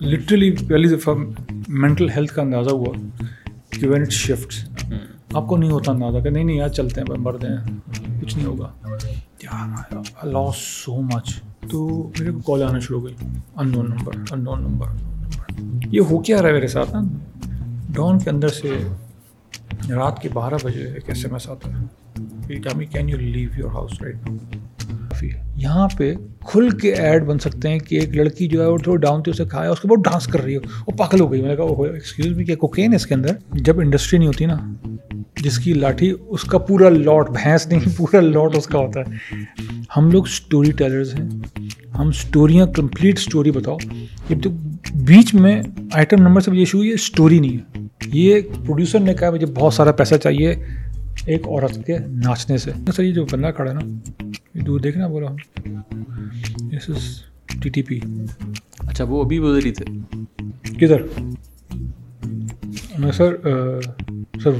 Literally پہلی دفعہ mental health کا اندازہ ہوا کہ وین اٹ شفٹ آپ کو نہیں ہوتا اندازہ کہ نہیں نہیں یار چلتے ہیں مرد ہیں کچھ نہیں ہوگا۔ یار لاس سو مچ تو میرے کو کال آنا شروع ہو گئی۔ Unknown number unknown number یہ ہو کیا رہا ہے میرے ساتھ نا؟ ڈاؤن کے اندر سے رات کے بارہ بجے ایک ایس ایم ایس آتا ہے can you leave your house right یہاں پہ کھل کے ایڈ بن سکتے ہیں کہ ایک لڑکی جو ہے وہ تھوڑا ڈاؤن تھی، اسے کھایا، اس کے بعد ڈانس کر رہی ہے وہ پاگل ہو گئی۔ میں نے کہا ایکسکیوز بھی کیا کوکین اس کے اندر؟ جب انڈسٹری نہیں ہوتی نا، جس کی لاٹھی، اس کا پورا لاٹ بھینس نہیں، پورا لاٹ اس کا ہوتا ہے۔ ہم لوگ اسٹوری ٹیلرز ہیں۔ ہم اسٹوریاں کمپلیٹ اسٹوری بتاؤ۔ جب تو بیچ میں آئٹم نمبر سے یہ ایشو یہ اسٹوری نہیں ہے۔ یہ پروڈیوسر نے کہا، مجھے بہت سارا پیسہ چاہیے ایک عورت کے ناچنے سے۔ سر، یہ جو بندہ کھڑا ہے نا دور دیکھنا بولا از ٹی ٹی پی اچھا وہ ابھی ادھر ہی تھے کدھر؟ میں سر سر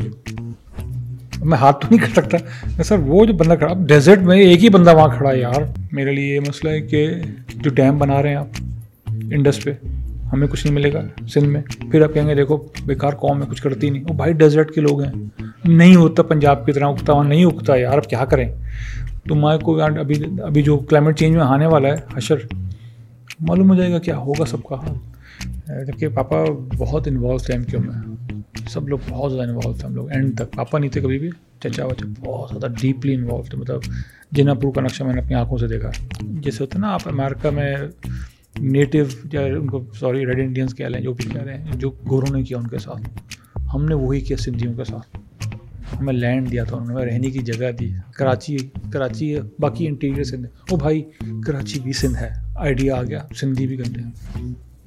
میں ہاتھ تو نہیں کر سکتا۔ میں سر وہ جو بندہ کھڑا ڈیزرٹ میں ایک ہی بندہ وہاں کھڑا ہے یار۔ میرے لیے یہ مسئلہ ہے کہ جو ڈیم بنا رہے ہیں آپ انڈس پہ ہمیں کچھ نہیں ملے گا سندھ میں۔ پھر آپ کہیں گے دیکھو بیکار قوم ہے کچھ کرتی نہیں۔ وہ بھائی ڈیزرٹ کے لوگ ہیں۔ نہیں ہوتا پنجاب کی طرح اگتا وہاں نہیں اگتا۔ یار اب کیا کریں؟ تو میں کو یعنی ابھی ابھی جو کلائمیٹ چینج میں آنے والا ہے، حشر، معلوم ہو جائے گا کیا ہوگا سب کا حال۔ جبکہ پاپا بہت انوالو تھے ایم کیو میں۔ سب لوگ بہت زیادہ انوالو تھے ہم لوگ۔ اینڈ تک۔ پاپا نہیں تھے کبھی بھی۔ چچا وچا بہت زیادہ ڈیپلی انوالو تھے مطلب جنا پور کا نقشہ میں نے اپنی آنکھوں سے دیکھا۔ جیسے ہوتا ہے نا آپ امیرکا میں نیٹو یا ان کو سوری ریڈ انڈینس کہہ لیں، جو بھی کہہ رہے ہیں، جو گوروں نے کیا ان کے ساتھ۔ ہم نے وہی کیا سندھیوں کے ساتھ۔ ہمیں لینڈ دیا تھا انہوں نے رہنے کی جگہ دی کراچی کراچی ہے باقی انٹیریئر سندھ۔ وہ بھائی کراچی بھی سندھ ہے۔ آئیڈیا آ گیا سندھی بھی کرتے ہیں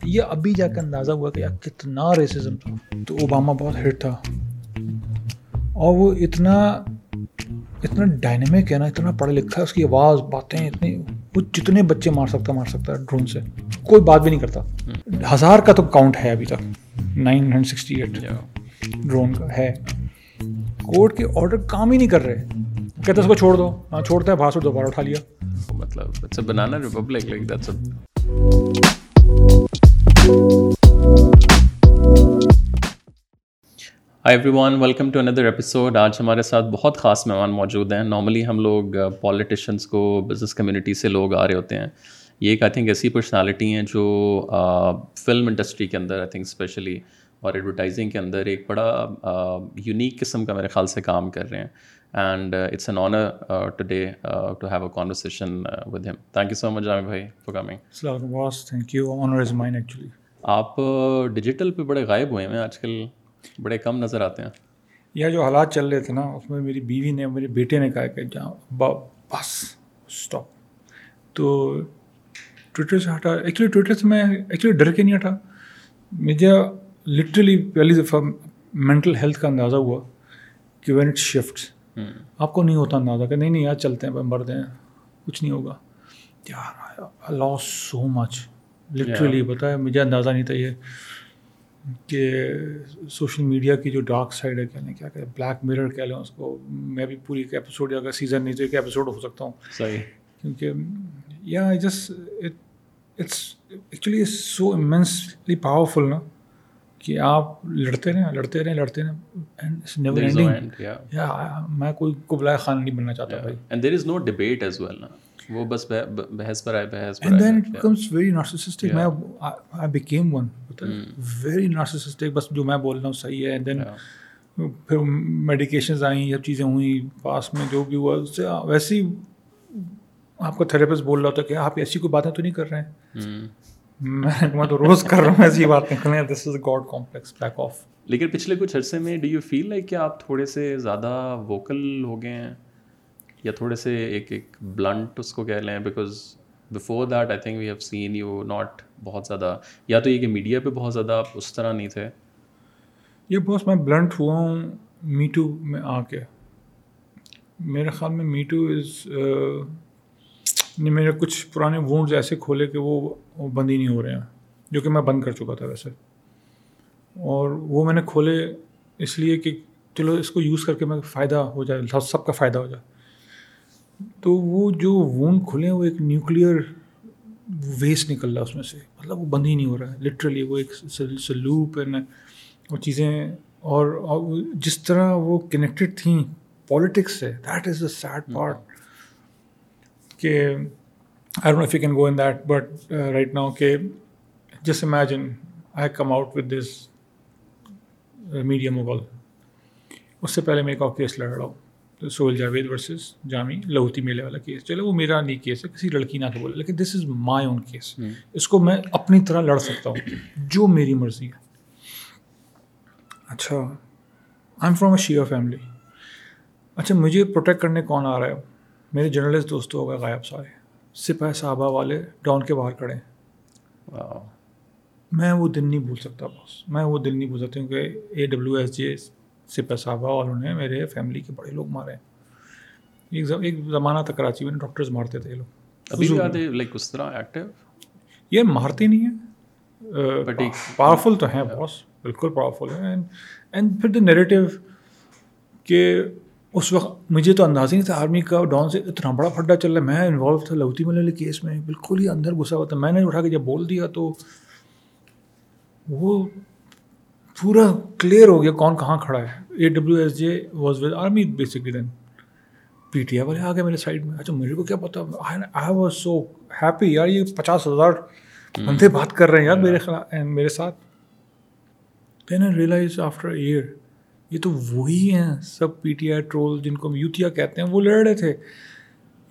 یہ ابھی جا کے اندازہ ہوا کہ یار کتنا ریسزم تھا۔ تو اوباما بہت ہٹ تھا۔ اور وہ اتنا اتنا ڈائنمک ہے نا اتنا پڑھا لکھا ہے اس کی آواز باتیں اتنی وہ جتنے بچے مار سکتا مار سکتا ہے ڈرون سے۔ کوئی بات بھی نہیں کرتا۔ ہزار کا تو کاؤنٹ ہے ابھی تک۔ Nine hundred sixty eight drone کا ہے۔ کورٹ کے آرڈر کام ہی نہیں کر رہے۔ کہتے اس کو چھوڑ دو۔ ہاں چھوڑتا ہے بھاسو دوبارہ اٹھا لیا۔ مطلب banana republic like that's hi everyone welcome to another episode آج ہمارے ساتھ بہت خاص مہمان موجود ہیں۔ نارملی ہم لوگ پالیٹیشنس کو بزنس کمیونٹی سے لوگ آ رہے ہوتے ہیں۔ یہ ایک آئی تھنک ایسی پرسنالٹی ہیں جو فلم انڈسٹری کے اندر آئی تھنک اسپیشلی اور ایڈورٹائزنگ کے اندر ایک بڑا یونیک قسم کا میرے خیال سے کام کر رہے ہیں. And it's an honour today to have a conversation with ہم thank you so much Jami بھائی for coming thank you honour is mine actually آپ ڈیجیٹل پہ بڑے غائب ہوئے ہیں آج کل بڑے کم نظر آتے ہیں. یہ جو حالات چل رہے تھے نا اس میں میری بیوی نے میرے بیٹے نے کہا کہ جہاں بس اسٹاپ تو ٹویٹر سے ہٹا ایکچولی ٹویٹر سے میں ایکچولی ڈر کے نہیں ہٹا. مجھے لٹرلی پہلی دفعہ مینٹل ہیلتھ کا اندازہ ہوا کہ وین اٹ شفٹ آپ کو نہیں ہوتا اندازہ کہ نہیں نہیں یار چلتے ہیں مرد ہیں کچھ نہیں ہوگا۔ یار لاس سو مچ لٹرلی بتایا مجھے اندازہ نہیں تھا یہ کہ سوشل میڈیا کی جو ڈارک سائڈ ہے کیا نہیں کیا کہ بلیک مرر کہہ لیں اس کو۔ میں بھی پوری ایک ایپیسوڈ یا اگر سیزن نہیں تو ایک ایپیسوڈ ہو سکتا ہوں۔ صحیح۔ کیونکہ یا just it's actually so immensely powerful نا۔ کہ آپ لڑتے رہیں لڑتے رہیں لڑتے رہیں میں کوئی قبلۂ خان نہیں بننا چاہتا بھائی۔ And there is no debate as well نا۔ وہ بس بحث پر آئے بحث and then it becomes very narcissistic میں I became one very narcissistic بس جو میں بول رہا ہوں صحیح ہے۔ اینڈ دین پھر میڈیکیشنز آئیں یہ چیزیں ہوئیں پاس میں جو بھی ہوا۔ اس سے ویسے ہی آپ کا تھراپسٹ بول رہا ہوتا کہ آپ ایسی کوئی باتیں تو نہیں کر رہے ہیں؟ میں تو روز کر رہا ہوں ایسی باتیں کریں this is God complex back off لیکن پچھلے کچھ عرصے میں ڈو یو فیل لائک کہ آپ تھوڑے سے زیادہ ووکل ہو گئے ہیں یا تھوڑے سے ایک ایک بلنٹ اس کو کہہ لیں because before that I think we have seen you not بہت زیادہ یا تو یہ کہ میڈیا پہ بہت زیادہ آپ اس طرح نہیں تھے یہ بہت میں بلنٹ ہوا ہوں میٹو میں آ کے میرے خیال میں میٹو از میرے کچھ پرانے وونڈز ایسے کھولے کہ وہ بند ہی نہیں ہو رہے ہیں، جو کہ میں بند کر چکا تھا ویسے۔ اور وہ میں نے کھولے اس لیے کہ چلو اس کو یوز کر کے میں فائدہ ہو جائے سب کا فائدہ ہو جائے۔ تو وہ جو وونڈ کھلے ہیں، وہ ایک نیوکلیئر ویسٹ نکل رہا ہے اس میں سے۔ مطلب وہ بند ہی نہیں ہو رہا ہے لٹرلی وہ ایک سلوپ ہے وہ چیزیں اور جس طرح وہ کنیکٹیڈ تھیں پالیٹکس سے۔ That is the sad part کہ I don't you can go in that but right now کہ جس imagine I come out with this media mogul اس سے پہلے میں ایک اور کیس لڑ رہا ہوں سہیل جاوید ورسز جامی لہوتی میلے والا کیس چلو وہ میرا نہیں کیس ہے کسی لڑکی نہ تو بولے لیکن دس از مائی اون کیس اس کو میں اپنی طرح لڑ سکتا ہوں جو میری مرضی ہے۔ اچھا۔ I am from a share family اچھا مجھے پروٹیکٹ کرنے کون آ رہا ہے؟ میرے جرنلسٹ دوست ہو گئے غائب سارے سپاہ صحابہ والے ڈاؤن کے باہر کھڑے۔ میں وہ دن نہیں بھول سکتا بس۔ میں وہ دن نہیں بھول سکتا کیونکہ اے ڈبلیو ایس جے سپاہ صحابہ والوں نے میرے فیملی کے بڑے لوگ مارے۔ ایک ایک زمانہ تک کراچی میں ڈاکٹرز مارتے تھے یہ لوگ۔ اس طرح ایکٹیو یہ مارتے نہیں ہیں۔ پاورفل تو ہیں باس بالکل پاورفل ہیں۔ اینڈ پھر دا نیریٹیو کہ اس وقت مجھے تو انداز ہی نہیں تھا آرمی کا ڈاؤن سے اتنا بڑا پھڈا چل رہا ہے۔ میں انوالو تھا لوتی ملے کیس میں بالکل ہی اندر گھسا ہوا تھا۔ میں نے اٹھا کے جب بول دیا تو وہ پورا کلیئر ہو گیا کون کہاں کھڑا ہے۔ A W S J was with army basically then PTI والے آ گئے میرے سائڈ میں۔ اچھا میرے کو کیا پتا؟ آئی واز سو ہیپی یار یہ پچاس ہزار بندے بات کر رہے ہیں یار میرے خلاف میرے ساتھ۔ Then I realise after year یہ تو وہی ہیں سب پی ٹی آئی ٹرول جن کو یوتھیا کہتے ہیں وہ لڑ رہے تھے۔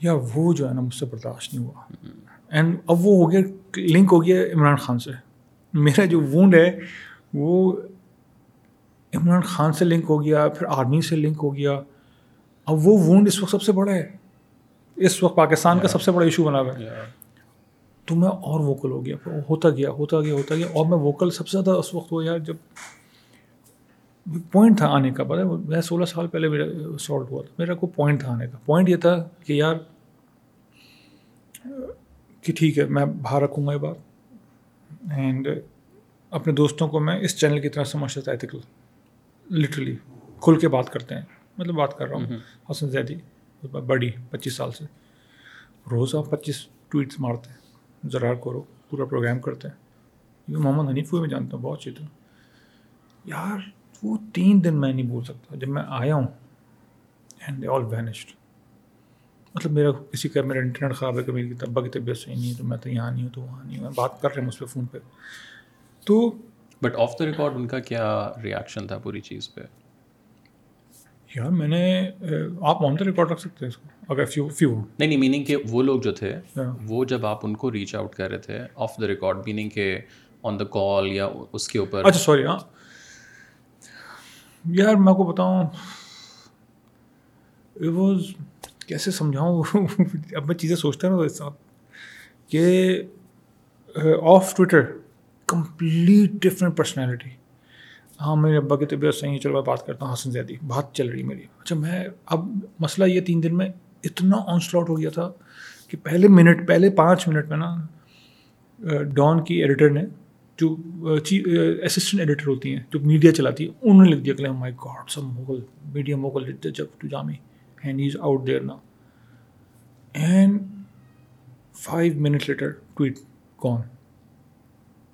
یا وہ جو ہے نا مجھ سے برداشت نہیں ہوا۔ اینڈ اب وہ ہو گیا لنک ہو گیا عمران خان سے۔ میرا جو وونڈ ہے وہ عمران خان سے لنک ہو گیا پھر آرمی سے لنک ہو گیا۔ اب وہ وونڈ اس وقت سب سے بڑا ہے۔ اس وقت پاکستان کا سب سے بڑا ایشو بنا ہوا ہے۔ تو میں اور ووکل ہو گیا۔ ہوتا گیا ہوتا گیا ہوتا گیا۔ اور میں ووکل سب سے زیادہ اس وقت ہو یار جب پوائنٹ تھا آنے کا پتہ میں سولہ سال پہلے میرا سالٹ ہوا تھا۔ میرا کوئی پوائنٹ تھا آنے کا۔ پوائنٹ یہ تھا کہ یار کہ ٹھیک ہے میں باہر رکھوں گا یہ بات۔ اینڈ اپنے دوستوں کو میں اس چینل کی طرح سمجھتا تھا ایتھیکل لٹرلی کھل کے بات کرتے ہیں۔ مطلب بات کر رہا ہوں۔ حسن زیدی بڑی پچیس سال سے۔ روز آپ پچیس ٹویٹس مارتے ہیں۔ ذرا کرو پورا پروگرام کرتے ہیں۔ یہ محمد حنیف کو میں جانتا ہوں بہت طرح۔ یار وہ تین دن میں نہیں بھول سکتا۔ جب میں آیا ہوں اینڈ دے آل وینسڈ مطلب میرا کسی کا میرا انٹرنیٹ خراب ہے کہ میری طبع کی طبیعت صحیح نہیں ہے تو میں تو یہاں نہیں ہوں تو وہاں نہیں ہوں۔ بات کر رہے ہیں اس پہ فون پہ۔ تو بٹ آف دا ریکارڈ ان کا کیا ریئیکشن تھا پوری چیز پہ؟ یار میں نے آپ آن دا ریکارڈ رکھ سکتے ہیں اس کو۔ اگر فیو فیو نہیں نہیں میننگ کہ وہ لوگ جو تھے وہ جب آپ ان کو ریچ آؤٹ کر رہے تھے آف دا ریکارڈ میننگ کہ آن دا کال یا اس کے اوپر۔ اچھا سوری ہاں۔ یار میں کو بتاؤں واز کیسے سمجھاؤں؟ اب میں چیزیں سوچتا ہوں اس ساتھ کہ off Twitter complete different personality ہاں میرے ابا کی طبیعت صحیح ہے، چلو میں بات کرتا ہوں، حسن زیادی بات چل رہی میری۔ اچھا میں اب مسئلہ یہ تین دن میں اتنا آن سلاٹ ہو گیا تھا کہ پہلے منٹ، پہلے پانچ منٹ میں نا uh, ڈان کی ایڈیٹر نے جو اسسٹنٹ ایڈیٹر ہوتی ہیں، جو میڈیا چلاتی ہے انہوں نے لکھ دیا کہ my God some mogul media mogul جب to Jami and is out there نا and five minute later tweet کون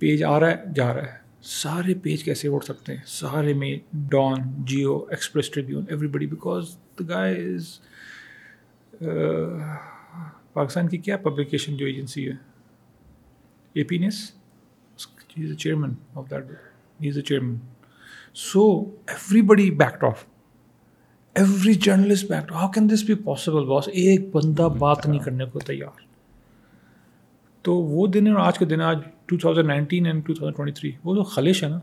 پیج آ رہا ہے، جا رہا ہے. سارے پیج کیسے اڑ سکتے ہیں؟ سارے میں Dawn Geo Express Tribune everybody because the guy is Pakistan کی کیا پبلیکیشن جو ایجنسی ہے؟ A P NS he is a chairman of that he is a chairman so everybody backed off every journalist backed how can this be possible boss ایک بندہ بات نہیں کرنے کو تیار تو وہ دن اور آج کے دن آج two thousand nineteen and two thousand twenty three وہ جو خلش ہے نا۔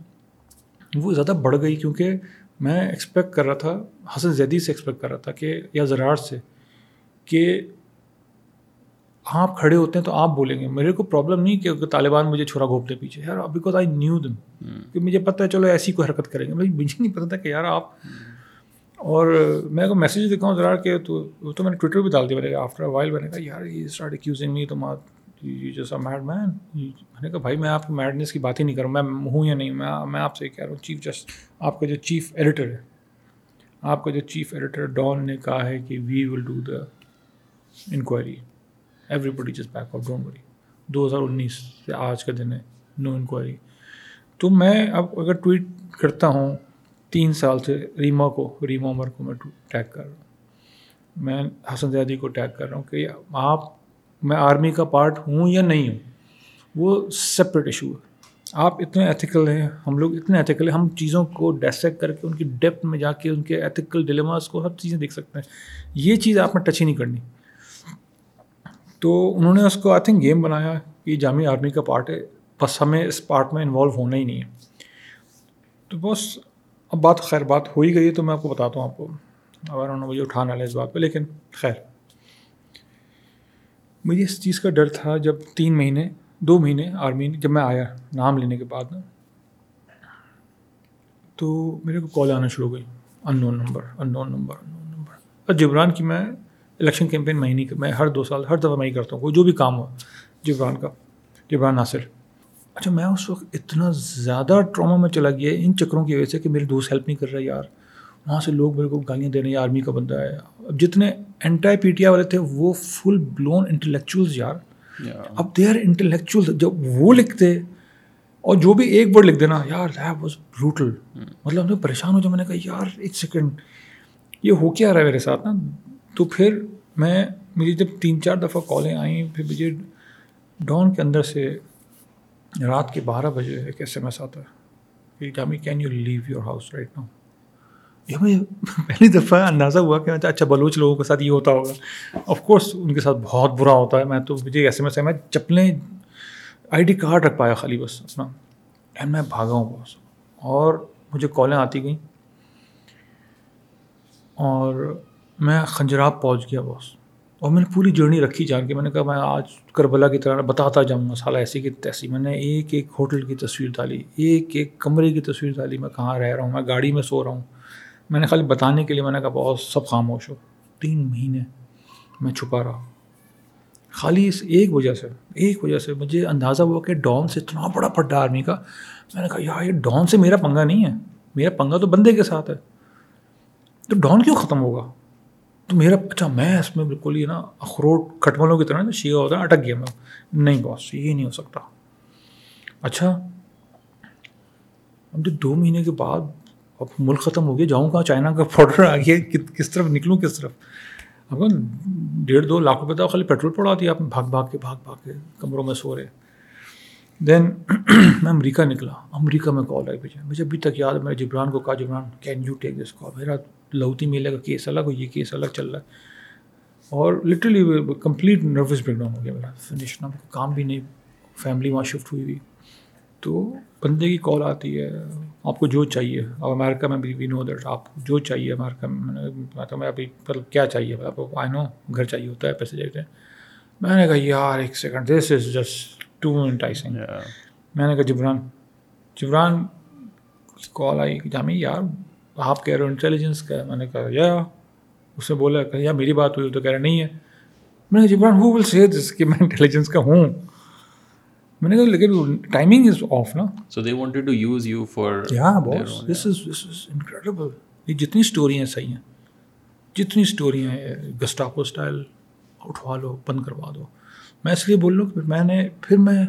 وہ زیادہ بڑھ گئی کیونکہ میں ایکسپیکٹ کر رہا تھا حسن زیدی سے ایکسپیکٹ کر رہا تھا کہ یا زراعت سے کہ آپ کھڑے ہوتے ہیں تو آپ بولیں گے۔ میرے کو پرابلم نہیں کہ طالبان مجھے چھوڑا گھوپتے پیچھے۔ یار بیکاز آئی نیو دم کہ مجھے پتہ ہے چلو ایسی کوئی حرکت کریں گے۔ بھائی مجھے نہیں پتہ تھا کہ یار آپ اور میں کو میسیج دکھاؤں ذرا کہ تو تو میں نے ٹویٹر بھی ڈال دیا میں نے آفٹر وائل میں نے کہا یار یہ اسٹارٹ اکیوزنگ می تو جیسا میڈ مین میں نے کہا بھائی میں آپ کی میڈنس کی بات ہی نہیں کروں میں ہوں یا نہیں؟ میں میں آپ سے کہہ رہا ہوں۔ چیف جسٹ آپ کا جو چیف ایڈیٹر ہے آپ کا جو چیف ایڈیٹر ڈان نے کہا ہے کہ we will do the inquiry everybody جس بیک آف ڈونٹ وری دو ہزار انیس سے آج کا دن ہے نو انکوائری تو میں اب اگر ٹویٹ کرتا ہوں، تین سال سے ریما کو، ریما عمر کو میں ٹیگ کر رہا ہوں۔ میں حسن زیادی کو ٹیگ کر رہا ہوں کہ آپ، میں آرمی کا پارٹ ہوں یا نہیں ہوں، وہ سپریٹ ایشو ہے۔ آپ اتنے ایتھیکل ہیں، ہم لوگ اتنے ایتھیکل ہیں، ہم چیزوں کو ڈیسیک کر کے، ان کی ڈیپتھ میں جا کے، ان کے ایتھیکل ڈلیماس کو ہر چیزیں دیکھ سکتے ہیں۔ یہ چیز آپ نے ٹچ ہی نہیں کرنی۔ تو انہوں نے اس کو آئی تھنک گیم بنایا کہ جامع آرمی کا پارٹ ہے۔ بس ہمیں اس پارٹ میں انوالو ہونا ہی نہیں ہے۔ تو بس اب بات خیر بات ہو ہی گئی ہے تو میں آپ کو بتاتا ہوں آپ کو۔ اب انہوں نے مجھے اٹھانا لے اس بات پہ، لیکن خیر۔ مجھے اس چیز کا ڈر تھا جب تین مہینے، دو مہینے آرمی، جب میں آیا نام لینے کے بعد نا تو میرے کو کال آنا شروع ہو گئی۔ Unknown number unknown number unknown number اور جبران کی میں الیکشن کیمپین میں ہی نہیں میں ہر دو سال ہر دفعہ میں ہی کرتا ہوں کوئی جو بھی کام ہو جبران کا جبران ناصر۔ اچھا میں اس وقت اتنا زیادہ ٹراما میں چلا گیا ان چکروں کی وجہ سے کہ میرے دوست ہیلپ نہیں کر رہا یار۔ وہاں سے لوگ میرے کو گالیاں دے رہے ہیں آرمی کا بندہ ہے۔ اب جتنے اینٹائی پی ٹی آئی والے تھے وہ فل بلون انٹلیکچوئلز یار۔ اب دے آر انٹلیکچوئل جب وہ لکھتے اور جو بھی ایک ورڈ لکھ دینا یار دیٹ واز بروٹل مطلب میں پریشان ہو جب میں نے کہا یار ایک سیکنڈ یہ ہو کیا رہا ہے میرے ساتھ نا؟ تو پھر میں، مجھے جب تین چار دفعہ کالیں آئیں، پھر مجھے ڈان کے اندر سے رات کے بارہ بجے ایک ایس ایم ایس آتا ہے۔ کہ Jami can you leave your house right now یہ مجھے پہلی دفعہ اندازہ ہوا کہ اچھا بلوچ لوگوں کے ساتھ یہ ہوتا ہوگا۔ آف کورس ان کے ساتھ بہت برا ہوتا ہے۔ میں تو، مجھے ایس ایم ایس ہے، میں چپلیں آئی ڈی کارڈ رکھ پایا خالی بس اپنا۔ اینڈ میں بھاگا ہوں بس۔ اور مجھے کالیں آتی گئیں۔ اور میں خنجراب پہنچ گیا بس اور میں نے پوری جرنی رکھی جان کے. میں نے کہا میں آج کربلا کی طرح بتاتا جاؤں گا سالہ ایسی کی تیسی. میں نے ایک ایک ہوٹل کی تصویر ڈالی. ایک ایک کمرے کی تصویر ڈالی. میں کہاں رہ رہا ہوں؟ میں گاڑی میں سو رہا ہوں. میں نے خالی بتانے کے لیے میں نے کہا بہت سب خاموش ہو. تین مہینے میں چھپا رہا. خالی اس ایک وجہ سے، ایک وجہ سے مجھے اندازہ ہوا کہ ڈان سے اتنا بڑا پڈا آرمی کا میں نے کہا یار، یہ ڈان سے میرا پنگا نہیں ہے. میرا پنگا تو بندے کے ساتھ ہے. تو ڈان کیوں ختم ہوگا؟ تو میرا اچھا میں اس میں بالکل یہ نا اخروٹ کھٹملوں کی طرح شیعہ ہوتا ہے اٹک گیا میں۔ نہیں باس یہ نہیں ہو سکتا۔ اچھا اب جو دو مہینے کے بعد اب ملک ختم ہو گیا، جاؤں کہاں؟ چائنا کا پاؤڈر آ گیا، کس طرف نکلوں، کس طرف؟ اب ڈیڑھ دو لاکھ روپے تھا خالی پیٹرول پڑا دیا آپ بھاگ بھاگ کے، بھاگ بھاگ کے کمروں میں سو رہے۔ دین میں امریکہ نکلا۔ امریکہ میں کال آئی مجھے۔ مجھے ابھی تک یاد ہے، میں جبران کو کہا، Jibran can you take this call میرا لوتی میلے کا کیس الگ ہو یہ کیس الگ چل رہا ہے۔ اور literally complete nervous breakdown ہو گیا میرا۔ فنش نہ کام بھی نہیں۔ فیملی وہاں شفٹ ہوئی ہوئی۔ تو بندے کی کال آتی ہے۔ آپ کو جو چاہیے۔ اب امیرکا میں بھی وی نو دیٹ آپ کو جو چاہیے امیرکا میں تو میں ابھی مطلب کیا چاہیے؟ آپ کو آئی نو گھر چاہیے ہوتا ہے، پیسے دیتے ہیں۔ میں نے کہا، یار، ایک second this is just too enticing میں نے کہا جبران جبران کال آئی کہ جامع یار آپ کہہ رہے ہو انٹیلیجنس کا. میں نے کہا یا اس نے بولا کہ یا میری بات ہوئی تو کہہ رہے نہیں ہے. میں نے جبران ہو ول سی دس کہ میں انٹیلیجنس کا ہوں؟ میں نے کہا لیکن ٹائمنگ از آف نا. So they wanted to use you for boss this is this is incredible یہ جتنی اسٹوری ہیں صحیح ہیں جتنی اسٹوری ہیں گسٹاپو اسٹائل اٹھوا لو بند کروا دو۔ میں اس لیے بول لوں کہ میں نے پھر میں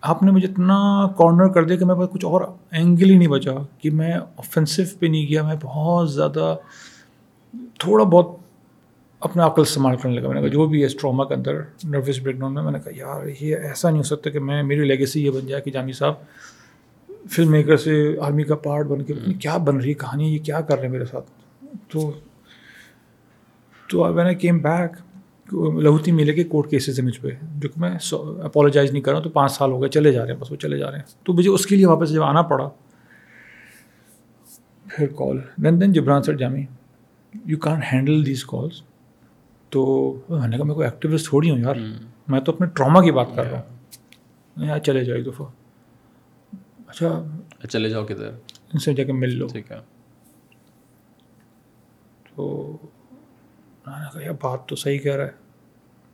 آپ نے مجھے اتنا کارنر کر دیا کہ میرے پاس کچھ اور اینگل ہی نہیں بچا کہ میں آفینسو پہ نہیں گیا میں بہت زیادہ تھوڑا بہت اپنا عقل استعمال کرنے لگا۔ میں نے کہا جو بھی ہے اسٹروما کے اندر نروس بریک ڈاؤن میں میں نے کہا یار یہ ایسا نہیں ہو سکتا کہ میں میری لیگیسی یہ بن جائے کہ جامی صاحب فلم میکر سے آرمی کا پارٹ بن کے کیا بن رہی ہے کہانی یہ کیا کر رہے ہیں میرے ساتھ؟ تو تو میں نے کیم بیک لہوتی میلے کے کورٹ کیسز ہیں مجھ پہ جو کہ میں اپالوجائز نہیں کر رہا ہوں تو پانچ سال ہو گئے چلے جا رہے ہیں بس وہ چلے جا رہے ہیں۔ تو مجھے اس کے لیے واپس جب آنا پڑا پھر call then Jibran sir Jami you can't handle these calls تو میں نے کہا میں کوئی ایکٹیوسٹ تھوڑی ہوں یار میں تو اپنے ٹراما کی بات کر رہا ہوں۔ یار چلے جاؤ ایک دفعہ۔ اچھا چلے جاؤ کدھر؟ ان سے جا کے مل لو۔ ٹھیک ہے۔ تو میں نے کہا یار بات تو صحیح کہہ رہا ہے۔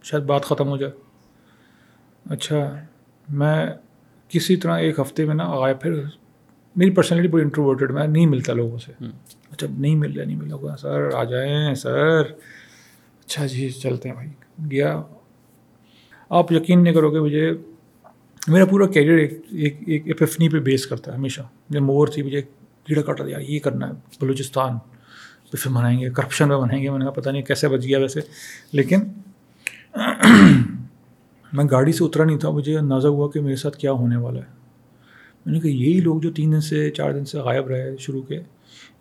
شاید بات ختم ہو جائے۔ اچھا میں کسی طرح ایک ہفتے میں نا آیا پھر میری پرسنالٹی بڑی انٹروورٹیڈ میں نہیں ملتا لوگوں سے۔ اچھا نہیں مل رہا نہیں مل رہا۔ سر آ جائیں سر۔ اچھا جی چلتے ہیں بھائی۔ گیا۔ آپ یقین نہیں کرو گے مجھے میرا پورا کیریئر ایک ایک ایپفنی پہ بیس کرتا ہے ہمیشہ۔ جب مور تھی مجھے کیڑا کاٹا دیا یہ کرنا ہے بلوچستان۔ پہ پھر منائیں گے کرپشن پہ منائیں گے، میں نے کہا پتہ نہیں کیسے بچ گیا ویسے۔ لیکن میں گاڑی سے اترا نہیں تھا، مجھے اندازہ ہوا کہ میرے ساتھ کیا ہونے والا ہے۔ میں نے کہا، یہی لوگ جو تین دن سے چار دن سے غائب رہے شروع کے،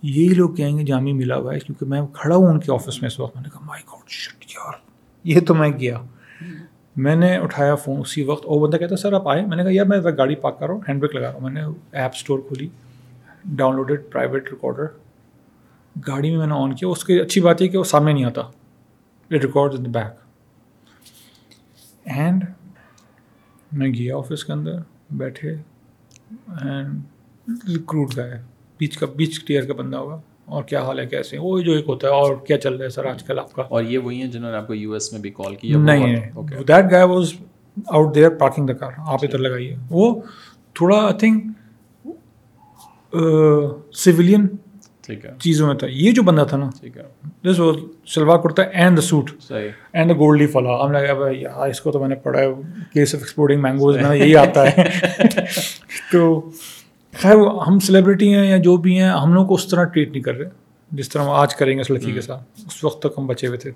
یہی لوگ کہیں گے جامع ملا ہوا ہے، کیونکہ میں کھڑا ہوں ان کے آفس میں اس وقت۔ میں نے کہا مائی گاڈ شٹ یار، یہ تو میں گیا۔ میں نے اٹھایا فون اسی وقت، اور بندہ کہتا، سر، آپ آئے؟ میں نے کہا، یار، میں گاڑی پارک کر رہا ہوں ہینڈ بریک لگا رہا ہوں۔ میں نے ایپ اسٹور کھولی ڈاؤن لوڈیڈ پرائیویٹ ریکارڈر گاڑی میں میں نے آن کیا اس کی اچھی بات یہ کہ وہ سامنے نہیں آتا۔ It record in the back end میں گیا آفس کے اندر بیٹھے اینڈ ریکروٹ گئے بیچ کا بیچ کلیئر کا بندہ ہوگا۔ اور کیا حال ہے کیسے وہ جو ایک ہوتا ہے اور کیا چل رہا ہے سر آج کل آپ کا؟ اور یہ وہی ہیں جنہوں نے آپ کو یو ایس میں بھی کال کیا نہیں that guy was out there parking the car آپ ادھر لگائیے۔ وہ تھوڑا آئی تھنک سویلین چیزوں میں تھا۔ یہ جو بندہ تھا نا دس وہ shalwar kurta and the suit and the Gold Leaf والا۔ ہم لگا بھائی اس کو تو میں نے پڑھا ہے۔ کیس آف ایکسپورٹنگ مینگوز میں یہی آتا ہے۔ تو خیر ہم سیلیبریٹی ہیں یا جو بھی ہیں ہم لوگ کو اس طرح ٹریٹ نہیں کر رہے۔ جس طرح ہم آج کریں گے اس لڑکی کے ساتھ۔ اس وقت تک ہم بچے ہوئے تھے۔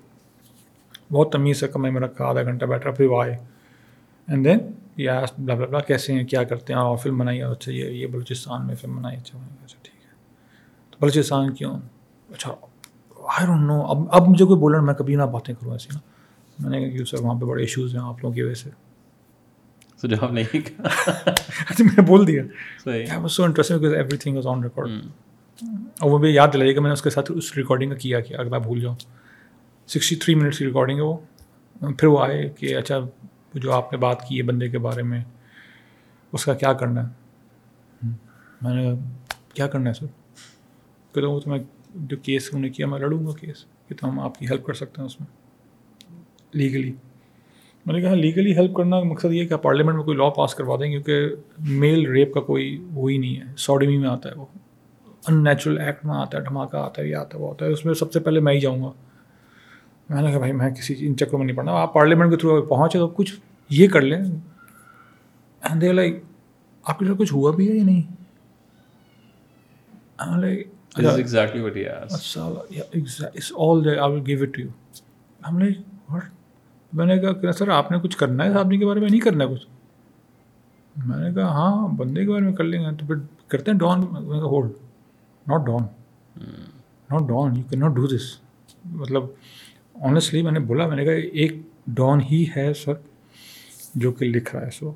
بہت تمیز سے کمرے میں رکھا آدھا گھنٹہ بیٹھا پھر وہ آئے۔ اینڈ دین یا بلا بلا کیسے ہیں کیا کرتے ہیں؟ اور فلم بنائی۔ اچھا یہ یہ بلوچستان میں فلم بنائی۔ اچھا اچھا۔ بلوچستان کیوں؟ اچھا آئی ڈونٹ نو اب اب مجھے کوئی بولنا میں کبھی نہ باتیں کروں ایسی نا۔ میں نے کہا کہ سر وہاں پہ بڑے ایشوز ہیں آپ لوگوں کی وجہ سے۔ سجاؤ نہیں۔ میں نے بول دیا۔ So interesting everything was on record اور وہ بھی یاد دلائیے کہ میں نے اس کے ساتھ اس ریکارڈنگ کا کیا کیا اگر میں بھول جاؤں۔ سکسٹی تھری منٹس کی ریکارڈنگ ہے وہ۔ پھر وہ آئے کہ اچھا جو آپ نے بات کی ہے بندے کے بارے میں اس کا کیا کرنا ہے؟ میں نے کیا کرنا ہے سر؟ کہتا وہ تو میں جو کیس انہوں نے کیا، میں لڑوں گا کیس کہ تو ہم آپ کی ہیلپ کر سکتے ہیں اس میں لیگلی میں نے کہا لیگلی ہیلپ کرنا مقصد یہ کہ پارلیمنٹ میں کوئی لا پاس کروا دیں، کیونکہ میل ریپ کا کوئی وہ ہی نہیں ہے۔ سوڈمی میں آتا ہے وہ۔ ان نیچرل ایکٹ میں آتا ہے، دھماکہ آتا ہے، یہ آتا ہے، وہ آتا ہے۔ اس میں سب سے پہلے میں ہی جاؤں گا۔ میں نے کہا، بھائی، میں کسی ان چکروں میں نہیں پڑھنا۔ آپ پارلیمنٹ کے تھرو پہنچے تو کچھ یہ کر لیں۔ دے لائک آپ کے ساتھ کچھ ہوا بھی ہے یا نہیں؟ ہم نے میں نے کہا سر آپ نے کچھ کرنا ہے اس آدمی کے بارے میں؟ نہیں کرنا ہے کچھ۔ میں نے کہا ہاں بندے کے بارے میں کر لیں گے۔ تو پھر کرتے ہیں don't hold not don't not don't you can not do this مطلب آنیسٹلی میں نے بولا میں نے کہا ایک ڈان ہی ہے سر جو کہ لکھ رہا ہے۔ سو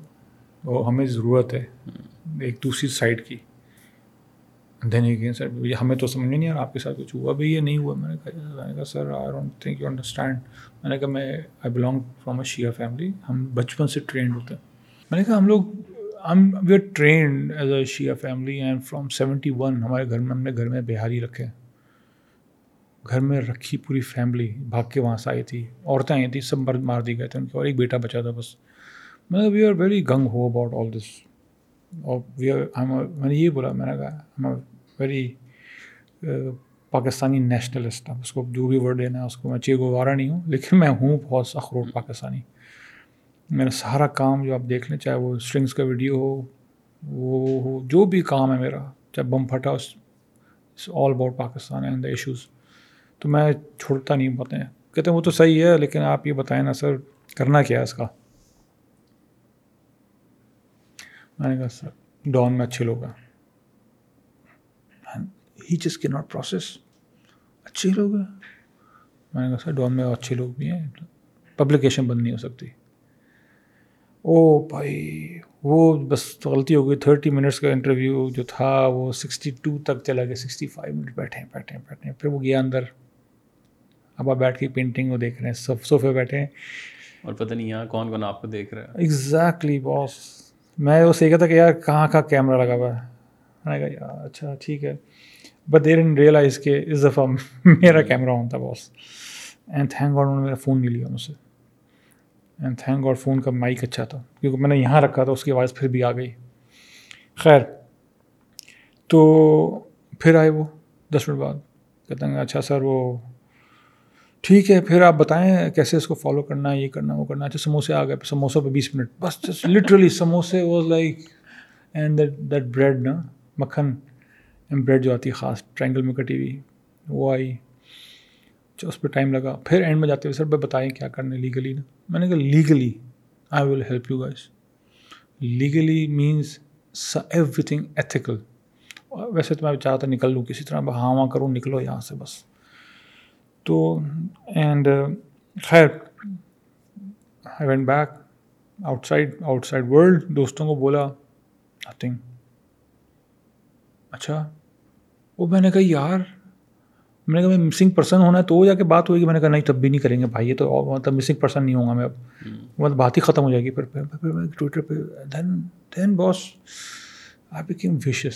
وہ ہمیں ضرورت ہے ایک دوسری سائڈ کی۔ دین اگین سر یہ ہمیں تو سمجھ نہیں آ رہا آپ کے ساتھ کچھ ہوا بھی یہ نہیں ہوا میں نے کہا میں نے کہا sir I don't think you understand میں نے کہا میں I belong from a Shia family ہم بچپن سے ٹرینڈ ہوتے ہیں میں نے کہا ہم لوگ ہم we are trained as a Shia family and from seventy one ہمارے گھر میں ہم نے گھر میں بہاری رکھے گھر میں رکھی پوری فیملی بھاگ کے وہاں سے آئی تھی عورتیں آئی تھیں سب مرد مار دی گئے تھے ان کے اور ایک بیٹا بچا تھا بس میں we are very gung ho about all this اور وی آر میں نے یہ بولا میں نے کہا ہم ویری پاکستانی نیشنلسٹ اس کو جو بھی ورڈ دینا ہے اس کو میں چیک گوارا نہیں ہوں لیکن میں ہوں بہت اخروٹ پاکستانی میرا سارا کام جو آپ دیکھ لیں چاہے وہ اسٹرنگس کا ویڈیو ہو وہ ہو جو بھی کام ہے میرا چاہے بم پھٹا it's all about Pakistan and the issues تو میں چھوڑتا نہیں بتائیں کہتے ہیں وہ تو صحیح ہے، لیکن آپ یہ بتائیں نا سر، کرنا کیا ہے اس کا؟ میں نے کہا سر ڈان میں اچھے لوگ ہیں۔ ہی چیز کے ناٹ پروسیس اچھے لوگ ہیں۔ میں نے کہا سر ڈان میں اچھے لوگ بھی ہیں۔ پبلیکیشن بند نہیں ہو سکتی۔ او بھائی وہ بس غلطی ہو گئی۔ تھرٹی منٹس کا انٹرویو جو تھا وہ سکسٹی ٹو تک چلا گیا۔ سکسٹی فائیو منٹ بیٹھے بیٹھے بیٹھے پھر وہ گیا اندر۔ اب آپ بیٹھ کے پینٹنگ وہ دیکھ رہے ہیں۔ سب صوفے بیٹھے ہیں۔ اور پتہ نہیں یہاں کون کون آپ کو دیکھ رہا ہے۔ ایگزیکٹلی باس میں وہ سیکھا تھا کہ یار کہاں کہاں کیمرہ لگا ہوا ہے؟ میں نے کہا یار اچھا ٹھیک ہے۔ بٹ دیر ان ریئلائز کہ اس دفعہ میرا کیمرہ آن تھا باس اینڈ تھینک گاڈ انہوں نے میرا فون نہیں لیا مجھ سے اینڈ تھینک گاڈ فون کا مائک اچھا تھا کیونکہ میں نے یہاں رکھا تھا اس کی آواز پھر بھی آ گئی خیر تو پھر آئے وہ دس منٹ بعد کہتے ہیں اچھا سر وہ ٹھیک ہے پھر آپ بتائیں کیسے اس کو فالو کرنا ہے یہ کرنا وہ کرنا اچھا سموسے آ گئے سموسوں پہ بیس منٹ بس لٹرلی سموسے was like and that that bread نا مکھن بریڈ جو آتی ہے خاص ٹرائنگل میں کٹی ہوئی، وہ آئی اس پہ ٹائم لگا۔ پھر اینڈ میں جاتے ہوئے سر بھائی بتائیں کیا کرنا ہے لیگلی نا۔ میں نے کہا legally I will help you guys legally means everything ethical ویسے تو میں چاہتا نکل لوں کسی طرح ہاں وہاں کروں، نکلو یہاں سے بس۔ تو اینڈ uh, خیر I went back outside outside world دوستوں کو بولا نتھنگ اچھا۔ وہ میں نے کہا یار میں نے کہا میں مسنگ پرسن ہونا ہے تو جا کے بات ہوئے گی. میں نے کہا نہیں تب بھی نہیں کریں گے بھائی یہ تو مطلب مسنگ پرسن نہیں ہوں گا میں اب. مطلب بات ہی ختم ہو جائے گی پھر ٹویٹر پہ دین دین باس آئی بیکیم وشیس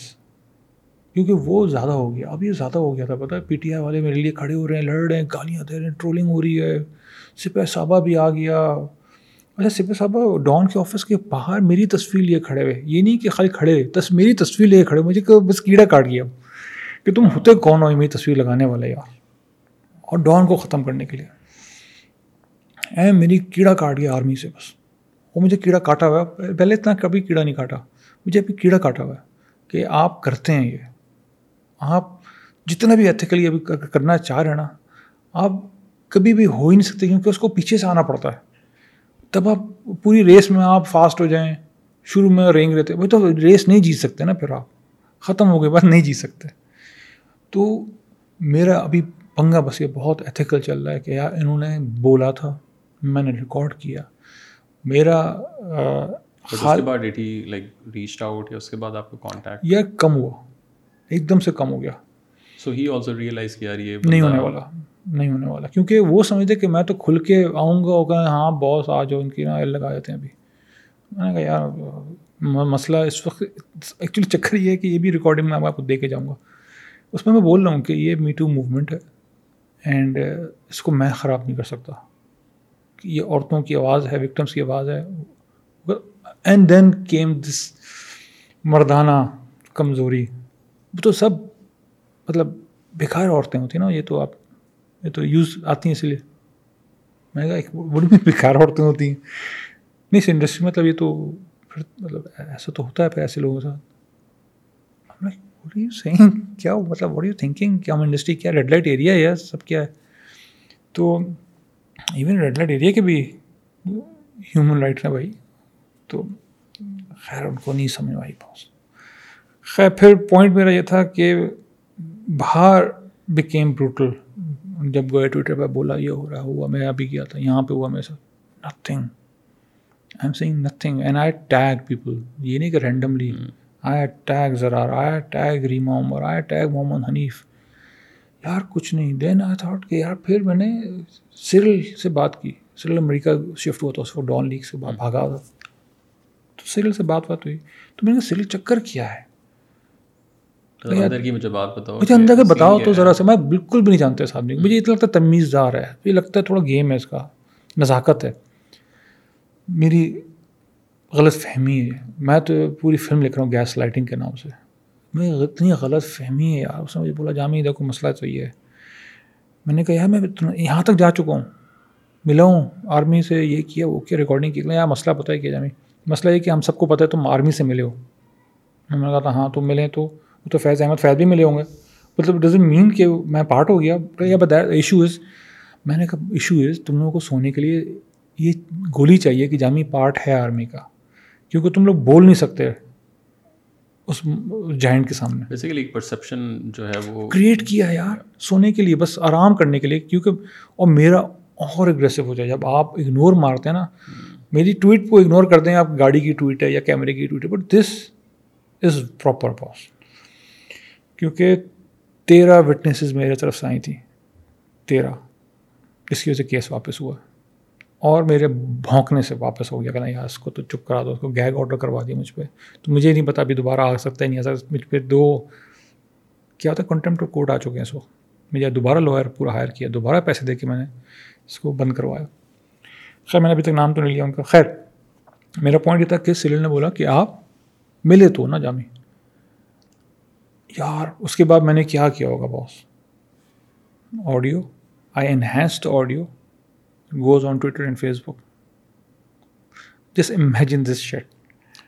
کیونکہ وہ زیادہ ہو گیا اب یہ زیادہ ہو گیا تھا پتہ ہے پی ٹی آئی والے میرے لیے کھڑے ہو رہے ہیں لڑ رہے ہیں گالیاں دے رہے ہیں ٹرولنگ ہو رہی ہے سپہ صابہ بھی آ گیا۔ اچھا سپہ صابہ ڈان کے آفس کے باہر میری تصویر لیے کھڑے ہوئے یہ نہیں کہ خالی کھڑے تس میری تصویر لیے کھڑے مجھے بس کیڑا کاٹ گیا۔ کہ تم ہوتے کون ہو میری تصویر لگانے والے یار؟ اور ڈان کو ختم کرنے کے لیے۔ اے میری کیڑا کاٹ گیا آرمی سے بس۔ وہ مجھے کیڑا کاٹا ہوا۔ ہے پہلے اتنا کبھی کیڑا نہیں کاٹا۔ مجھے ابھی کیڑا کاٹا ہوا ہے کہ آپ کرتے ہیں یہ۔ آپ جتنا بھی ایتھیکلی ابھی کرنا چاہ رہے ہیں نا، آپ کبھی بھی ہو ہی نہیں سکتے کیونکہ اس کو پیچھے سے آنا پڑتا ہے۔ تب آپ پوری ریس میں آپ فاسٹ ہو جائیں۔ شروع میں رینگ رہتے۔ وہ تو ریس نہیں جیت سکتے نا پھر آپ۔ ختم ہو گئے بعد نہیں جیت سکتے۔ تو میرا ابھی پنگا بس یہ بہت ایتھیکل چل رہا ہے کہ یار انہوں نے بولا تھا میں نے ریکارڈ کیا۔ میرا یا کم ہوا۔ ایک دم سے کم ہو گیا۔ سو ہی آلسو ریئلائز کیا نہیں ہونے والا۔ نہیں ہونے والا۔ کیونکہ وہ سمجھتے کہ میں تو کھل کے آؤں گا ہوگا ہاں باس آ جاؤ ان کی نا لگا دیتے ہیں ابھی۔ میں نے کہا یار مسئلہ اس وقت ایکچولی چکر یہ ہے کہ یہ بھی ریکارڈنگ میں آپ کو دے کے جاؤں گا۔ اس میں میں بول رہا ہوں کہ یہ میٹو موومنٹ ہے اینڈ uh, اس کو میں خراب نہیں کر سکتا یہ عورتوں کی آواز ہے وکٹمس کی آواز ہے اینڈ دین کیم دس مردانہ کمزوری. وہ تو سب مطلب بیکار عورتیں ہوتی ہیں نا، یہ تو آپ، یہ تو یوز آتی ہیں اسی لیے. میں کہا، ایک بڑی بھی بیکار عورتیں ہوتی ہیں. نہیں، اس انڈسٹری مطلب یہ تو پھر مطلب ایسا تو ہوتا ہے پھر ایسے لوگوں کے ساتھ. وٹ یو سینگ کیا مطلب وٹ یو تھنکنگ کیا ہم انڈسٹری کیا ریڈ لائٹ ایریا ہے سب کیا ہے؟ تو ایون ریڈ لائٹ ایریا کے بھی ہیومن رائٹ ہیں بھائی. تو خیر ان کو نہیں سمجھ آئی بہت. خیر پھر پوائنٹ میرا یہ تھا کہ باہر بیکیم بروٹل جب گئے ٹویٹر پہ بولا یہ ہو رہا، ہوا میں ابھی کیا تھا، یہاں پہ ہوا میرے ساتھ nothing I am saying nothing and I tag people یہ نہیں کہ رینڈملی آیا ٹیگ زرار آیا ٹیگ ریما عمر آیا ٹیگ محمد حنیف۔ یار کچھ نہیں دین آئی تھاٹ کہ یار پھر میں نے سرل سے بات کی۔ سرل امریکہ شفٹ ہوا تھا اس کو ڈان لیگ سے بھاگا تھا۔ تو سرل سے بات بات ہوئی۔ تو میں نے سرل چکر کیا ہے؟ مجھے بات بتاؤ مجھے اندر کے بتاؤ تو ذرا سے میں بالکل بھی نہیں جانتا اس آدمی کو۔ مجھے اتنا لگتا ہے تمیز دار ہے۔ یہ لگتا ہے تھوڑا گیم ہے اس کا نزاکت ہے۔ میری غلط فہمی ہے۔ میں تو پوری فلم لکھ رہا ہوں گیس لائٹنگ کے نام سے۔ میں اتنی غلط فہمی ہے یار، اس نے مجھے بولا جامع دیکھو مسئلہ تو یہ ہے۔ میں نے کہا، یار، میں یہاں تک جا چکا ہوں۔ ملا ہوں، آرمی سے یہ کیا، وہ کیا ریکارڈنگ کی یار، مسئلہ پتہ ہے کیا جامع مسئلہ یہ کہ ہم سب کو پتہ ہے تم آرمی سے ملے ہو۔ میں نے کہا تھا ہاں تم ملیں تو، وہ تو فیض احمد، فیض بھی ملے ہوں گے۔ مطلب ڈزن مین کہ میں پارٹ ہو گیا۔ یا بتا ایشو از میں نے کہا ایشو از تم لوگوں کو سونے کے لیے یہ گولی چاہیے کہ جامع پارٹ ہے آرمی کا۔ کیونکہ تم لوگ بول نہیں سکتے اس جائنٹ کے سامنے۔ بیسیکلی ایک پرسیپشن جو ہے وہ کریٹ کیا یار سونے کے لیے بس آرام کرنے کے لیے کیونکہ اور میرا اور اگریسو ہو جائے۔ جب آپ اگنور مارتے ہیں نا میری ٹویٹ کو اگنور کر دیں آپ گاڑی کی ٹویٹ ہے یا کیمرے کی ٹویٹ ہے بٹ دس از پراپر پاس کیونکہ تیرہ وٹنسز میرے طرف سے آئی تھیں تیرہ۔ اس کی وجہ سے کیس واپس ہوا۔ اور میرے بھونکنے سے واپس ہو گیا کہ نہیں یار اس کو تو چپ کرا دو اس کو گیگ آڈر کروا دیا مجھ پہ۔ تو مجھے نہیں پتا ابھی دوبارہ آ سکتا ہے نہیں آ سکتا مجھ پہ دو۔ کیا ہوتا ہے کنٹمپٹ کورٹ آ چکے ہیں اس وقت۔ مجھے دوبارہ لوئر پورا ہائر کیا دوبارہ پیسے دے کے میں نے اس کو بند کروایا۔ خیر میں نے ابھی تک نام تو نہیں لیا ان کا۔ خیر میرا پوائنٹ یہ تھا کہ سیل نے بولا کہ آپ ملے تو نا جامع۔ یار اس کے بعد میں نے کیا کیا ہوگا boss audio I enhance the audio, goes on Twitter and Facebook. Just imagine this shit.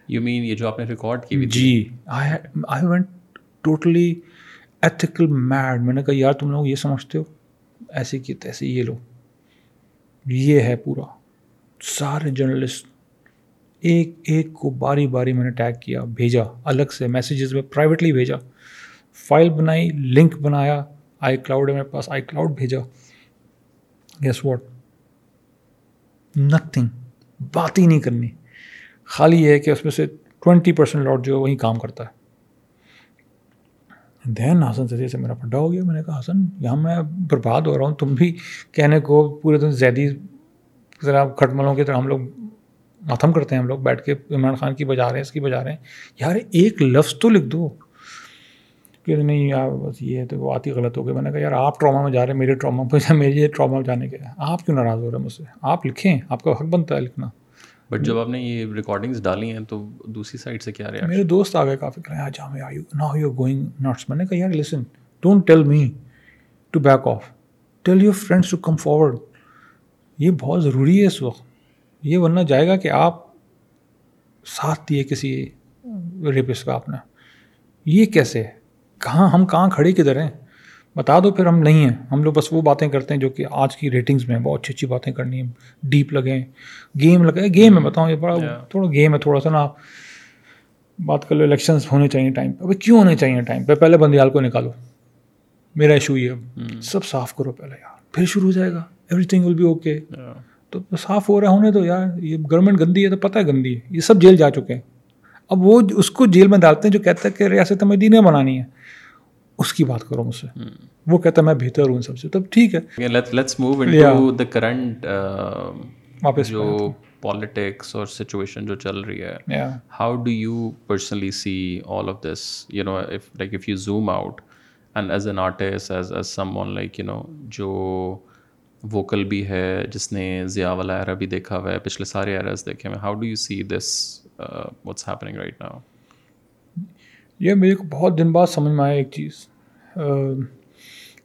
You mean یہ جو آپ نے ریکارڈ کی جی. I went totally ethical mad میں نے کہا یار تم لوگ یہ سمجھتے ہو؟ ایسے کی تیسے یہ لو یہ ہے پورا. سارے جرنلسٹ ایک ایک کو باری باری میں نے ٹیگ کیا بھیجا. الگ سے میسیجز میں پرائیویٹلی بھیجا. فائل بنائی لنک بنایا. آئی کلاؤڈ ہے میرے پاس. آئی کلاؤڈ بھیجا. گیس واٹ نتھنگ بات ہی نہیں کرنی۔ خالی یہ ہے کہ اس میں سے ٹوینٹی پرسینٹ لاٹ جو ہے وہی کام کرتا ہے۔ دین حسن سے سے میرا پڈا ہو گیا، میں نے کہا، حسن، یہاں میں برباد ہو رہا ہوں، تم بھی کہنے کو پورے دن زیادی ذرا کھٹ ملوں کی طرح ہم لوگ ماتھم کرتے ہیں، ہم لوگ بیٹھ کے عمران خان کی بجا رہے ہیں، اس کی بجا رہے ہیں۔ یار، ایک لفظ تو لکھ دو۔ کہ نہیں یار بس یہ تو بات ہی غلط ہو گئی۔ میں نے کہا یار آپ ٹراما میں جا رہے ہیں میرے ٹراما پہ میرے یہ ٹراما میں جانے کے۔ آپ کیوں ناراض ہو رہے ہیں مجھ سے؟ آپ لکھیں آپ کا حق بنتا ہے لکھنا۔ بٹ جب آپ نے یہ ریکارڈنگس ڈالی ہیں تو دوسری سائڈ سے کیا رہا میرے دوست آ گئے کافی کہ آج ہمیں آئی نا یو گوئنگ ناٹس میں نے کہا یار listen don't tell me to back off tell your friends to come forward یہ بہت ضروری ہے اس وقت۔ یہ ورنہ جائے گا کہ آپ ساتھ دیے کسی ریپس کا آپ نے۔ یہ کیسے ہے؟ کہاں ہم کہاں کھڑے کدھر ہیں؟ بتا دو پھر ہم نہیں ہیں۔ ہم لوگ بس وہ باتیں کرتے ہیں جو کہ آج کی ریٹنگس میں بہت اچھی اچھی باتیں کرنی ہیں۔ ڈیپ لگیں گیم لگے گیم ہے بتاؤں یہ بڑا تھوڑا گیم ہے تھوڑا سا نا بات کر لو الیکشنس ہونے چاہیے ٹائم پہ۔ ابھی کیوں ہونے چاہیے ٹائم پہ؟ پہلے بندیال کو نکالو۔ میرا ایشو یہ اب سب صاف کرو پہلے یار۔ پھر شروع ہو جائے گا۔ Everything will be okay تو صاف ہو رہا ہونے تو یار۔ یہ گورنمنٹ گندی ہے تو پتہ ہے گندی ہے۔ یہ سب جیل جا چکے ہیں۔ اب وہ اس کو جیل میں ڈالتے ہیں جو کہتا ہے کہ ریاست مدینہ بنانی ہے۔ اس کی بات کرو مجھ سے۔ وہ کہتا ہے میں بہتر ہوں سب سے۔ تب ٹھیک ہے۔ Let's move into the current واپس جو پالیٹکس اور سچویشن جو چل رہی ہے۔ How do you personally see all of this you know like if you zoom out and as an artist as as someone like you know جو vocal بھی ہے جس نے ضیاء والا ایرا بھی دیکھا ہوا ہے پچھلے سارے ایراز دیکھے ہوئے how do you see this what's happening right now یہ میرے کو بہت دن بعد سمجھ میں آیا ایک چیز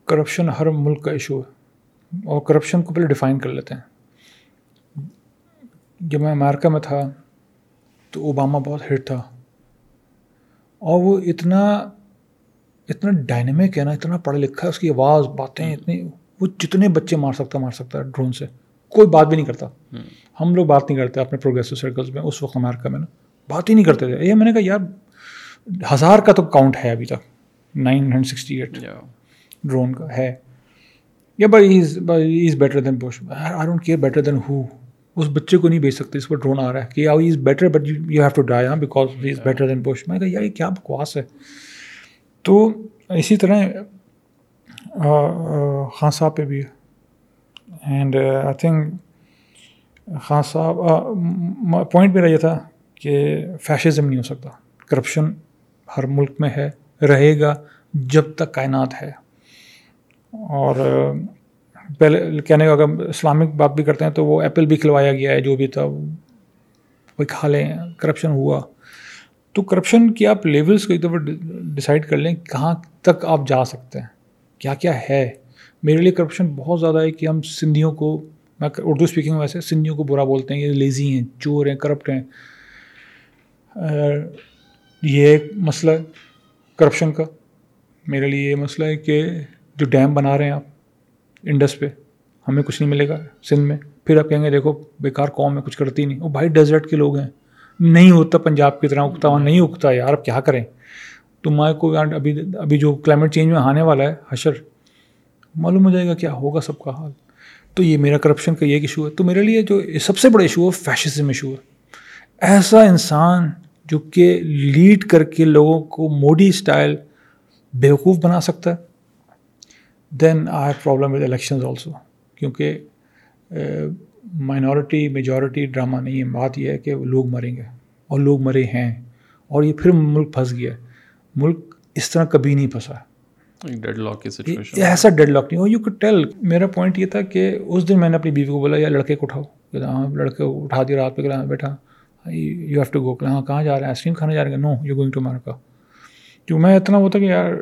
کرپشن ہر ملک کا ایشو ہے۔ اور کرپشن کو پہلے ڈیفائن کر لیتے ہیں۔ جب میں امریکہ میں تھا تو اوباما بہت ہٹ تھا۔ اور وہ اتنا اتنا ڈائنمک ہے نا اتنا پڑھا لکھا ہے اس کی آواز باتیں اتنی وہ جتنے بچے مار سکتا مار سکتا ہے ڈرون سے۔ کوئی بات بھی نہیں کرتا۔ ہم۔ لوگ بات نہیں کرتے اپنے پروگریسو سرکلس میں اس وقت امریکہ میں نا۔ بات ہی نہیں کرتے تھے۔ یہ میں نے کہا یار ہزار کا تو کاؤنٹ ہے ابھی تک۔ Nine hundred sixty eight drone کا ہے۔ یا بھائی is better than Bush I don't care better than ہو اس بچے کو نہیں بھیج سکتے اس پر ڈرون آ رہا ہے۔ کہ is better but you have to die ہاں because he is better than Bush میں کہا یار یہ کیا بکواس ہے؟ تو اسی طرح خان صاحب پہ بھی ہے۔ اینڈ آئی تھنک خان صاحب پوائنٹ میرا یہ تھا کہ فیشزم نہیں ہو سکتا۔ کرپشن ہر ملک میں ہے، رہے گا جب تک کائنات ہے۔ اور پہلے کہنے کا اگر اسلامک بات بھی کرتے ہیں تو وہ ایپل بھی کھلوایا گیا ہے جو بھی تھا۔ وہ کھا لیں کرپشن ہوا۔ تو کرپشن کی آپ لیولس کو ایک دفعہ ڈسائڈ کر لیں کہاں تک آپ جا سکتے ہیں۔ کیا کیا ہے؟ میرے لیے کرپشن بہت زیادہ ہے کہ ہم سندھیوں کو، میں اردو اسپیکنگ ویسے سندھیوں کو برا بولتے ہیں، یہ لیزی ہیں، چور ہیں، کرپٹ ہیں۔ یہ ایک مسئلہ ہے کرپشن کا۔ میرے لیے یہ مسئلہ ہے کہ جو ڈیم بنا رہے ہیں آپ انڈس پہ، ہمیں کچھ نہیں ملے گا سندھ میں۔ پھر آپ کہیں گے، دیکھو، بیکار قوم ہے، کچھ کرتی نہیں۔ وہ بھائی ڈیزرٹ کے لوگ ہیں۔ نہیں ہوتا پنجاب کی طرح اگتا وہاں نہیں اگتا یار، اب کیا کریں؟ تمہارے کو ابھی ابھی جو کلائمیٹ چینج میں آنے والا ہے، حشر، معلوم ہو جائے گا کیا ہوگا سب کا حال۔ تو یہ میرا کرپشن کا یہ ایک ایشو ہے۔ تو میرے لیے جو سب سے بڑا ایشو ہے فیشزم ایشو ہے۔ ایسا انسان جو کہ لیڈ کر کے لوگوں کو موڈی اسٹائل بیوقوف بنا سکتا ہے۔ Then I have problem with elections also کیونکہ مائنورٹی میجورٹی ڈرامہ نہیں ہے۔ بات یہ ہے کہ لوگ مریں گے اور لوگ مرے ہیں اور یہ پھر ملک پھنس گیا۔ ملک اس طرح کبھی نہیں پھنسا۔ ایسا ڈیڈ لاک نہیں ہو یو کو ٹیل میرا پوائنٹ یہ تھا کہ اس دن میں نے اپنی بیوی کو بولا یا لڑکے کو اٹھاؤ۔ ہاں لڑکے کو اٹھا دیا رات پہ کہ بیٹھا۔ یو ہیو ٹو گو ہاں کہاں جا رہے ہیں؟ آئس کریم کھانے جا رہے ہیں؟ No you going to America جو میں اتنا ہوتا کہ یار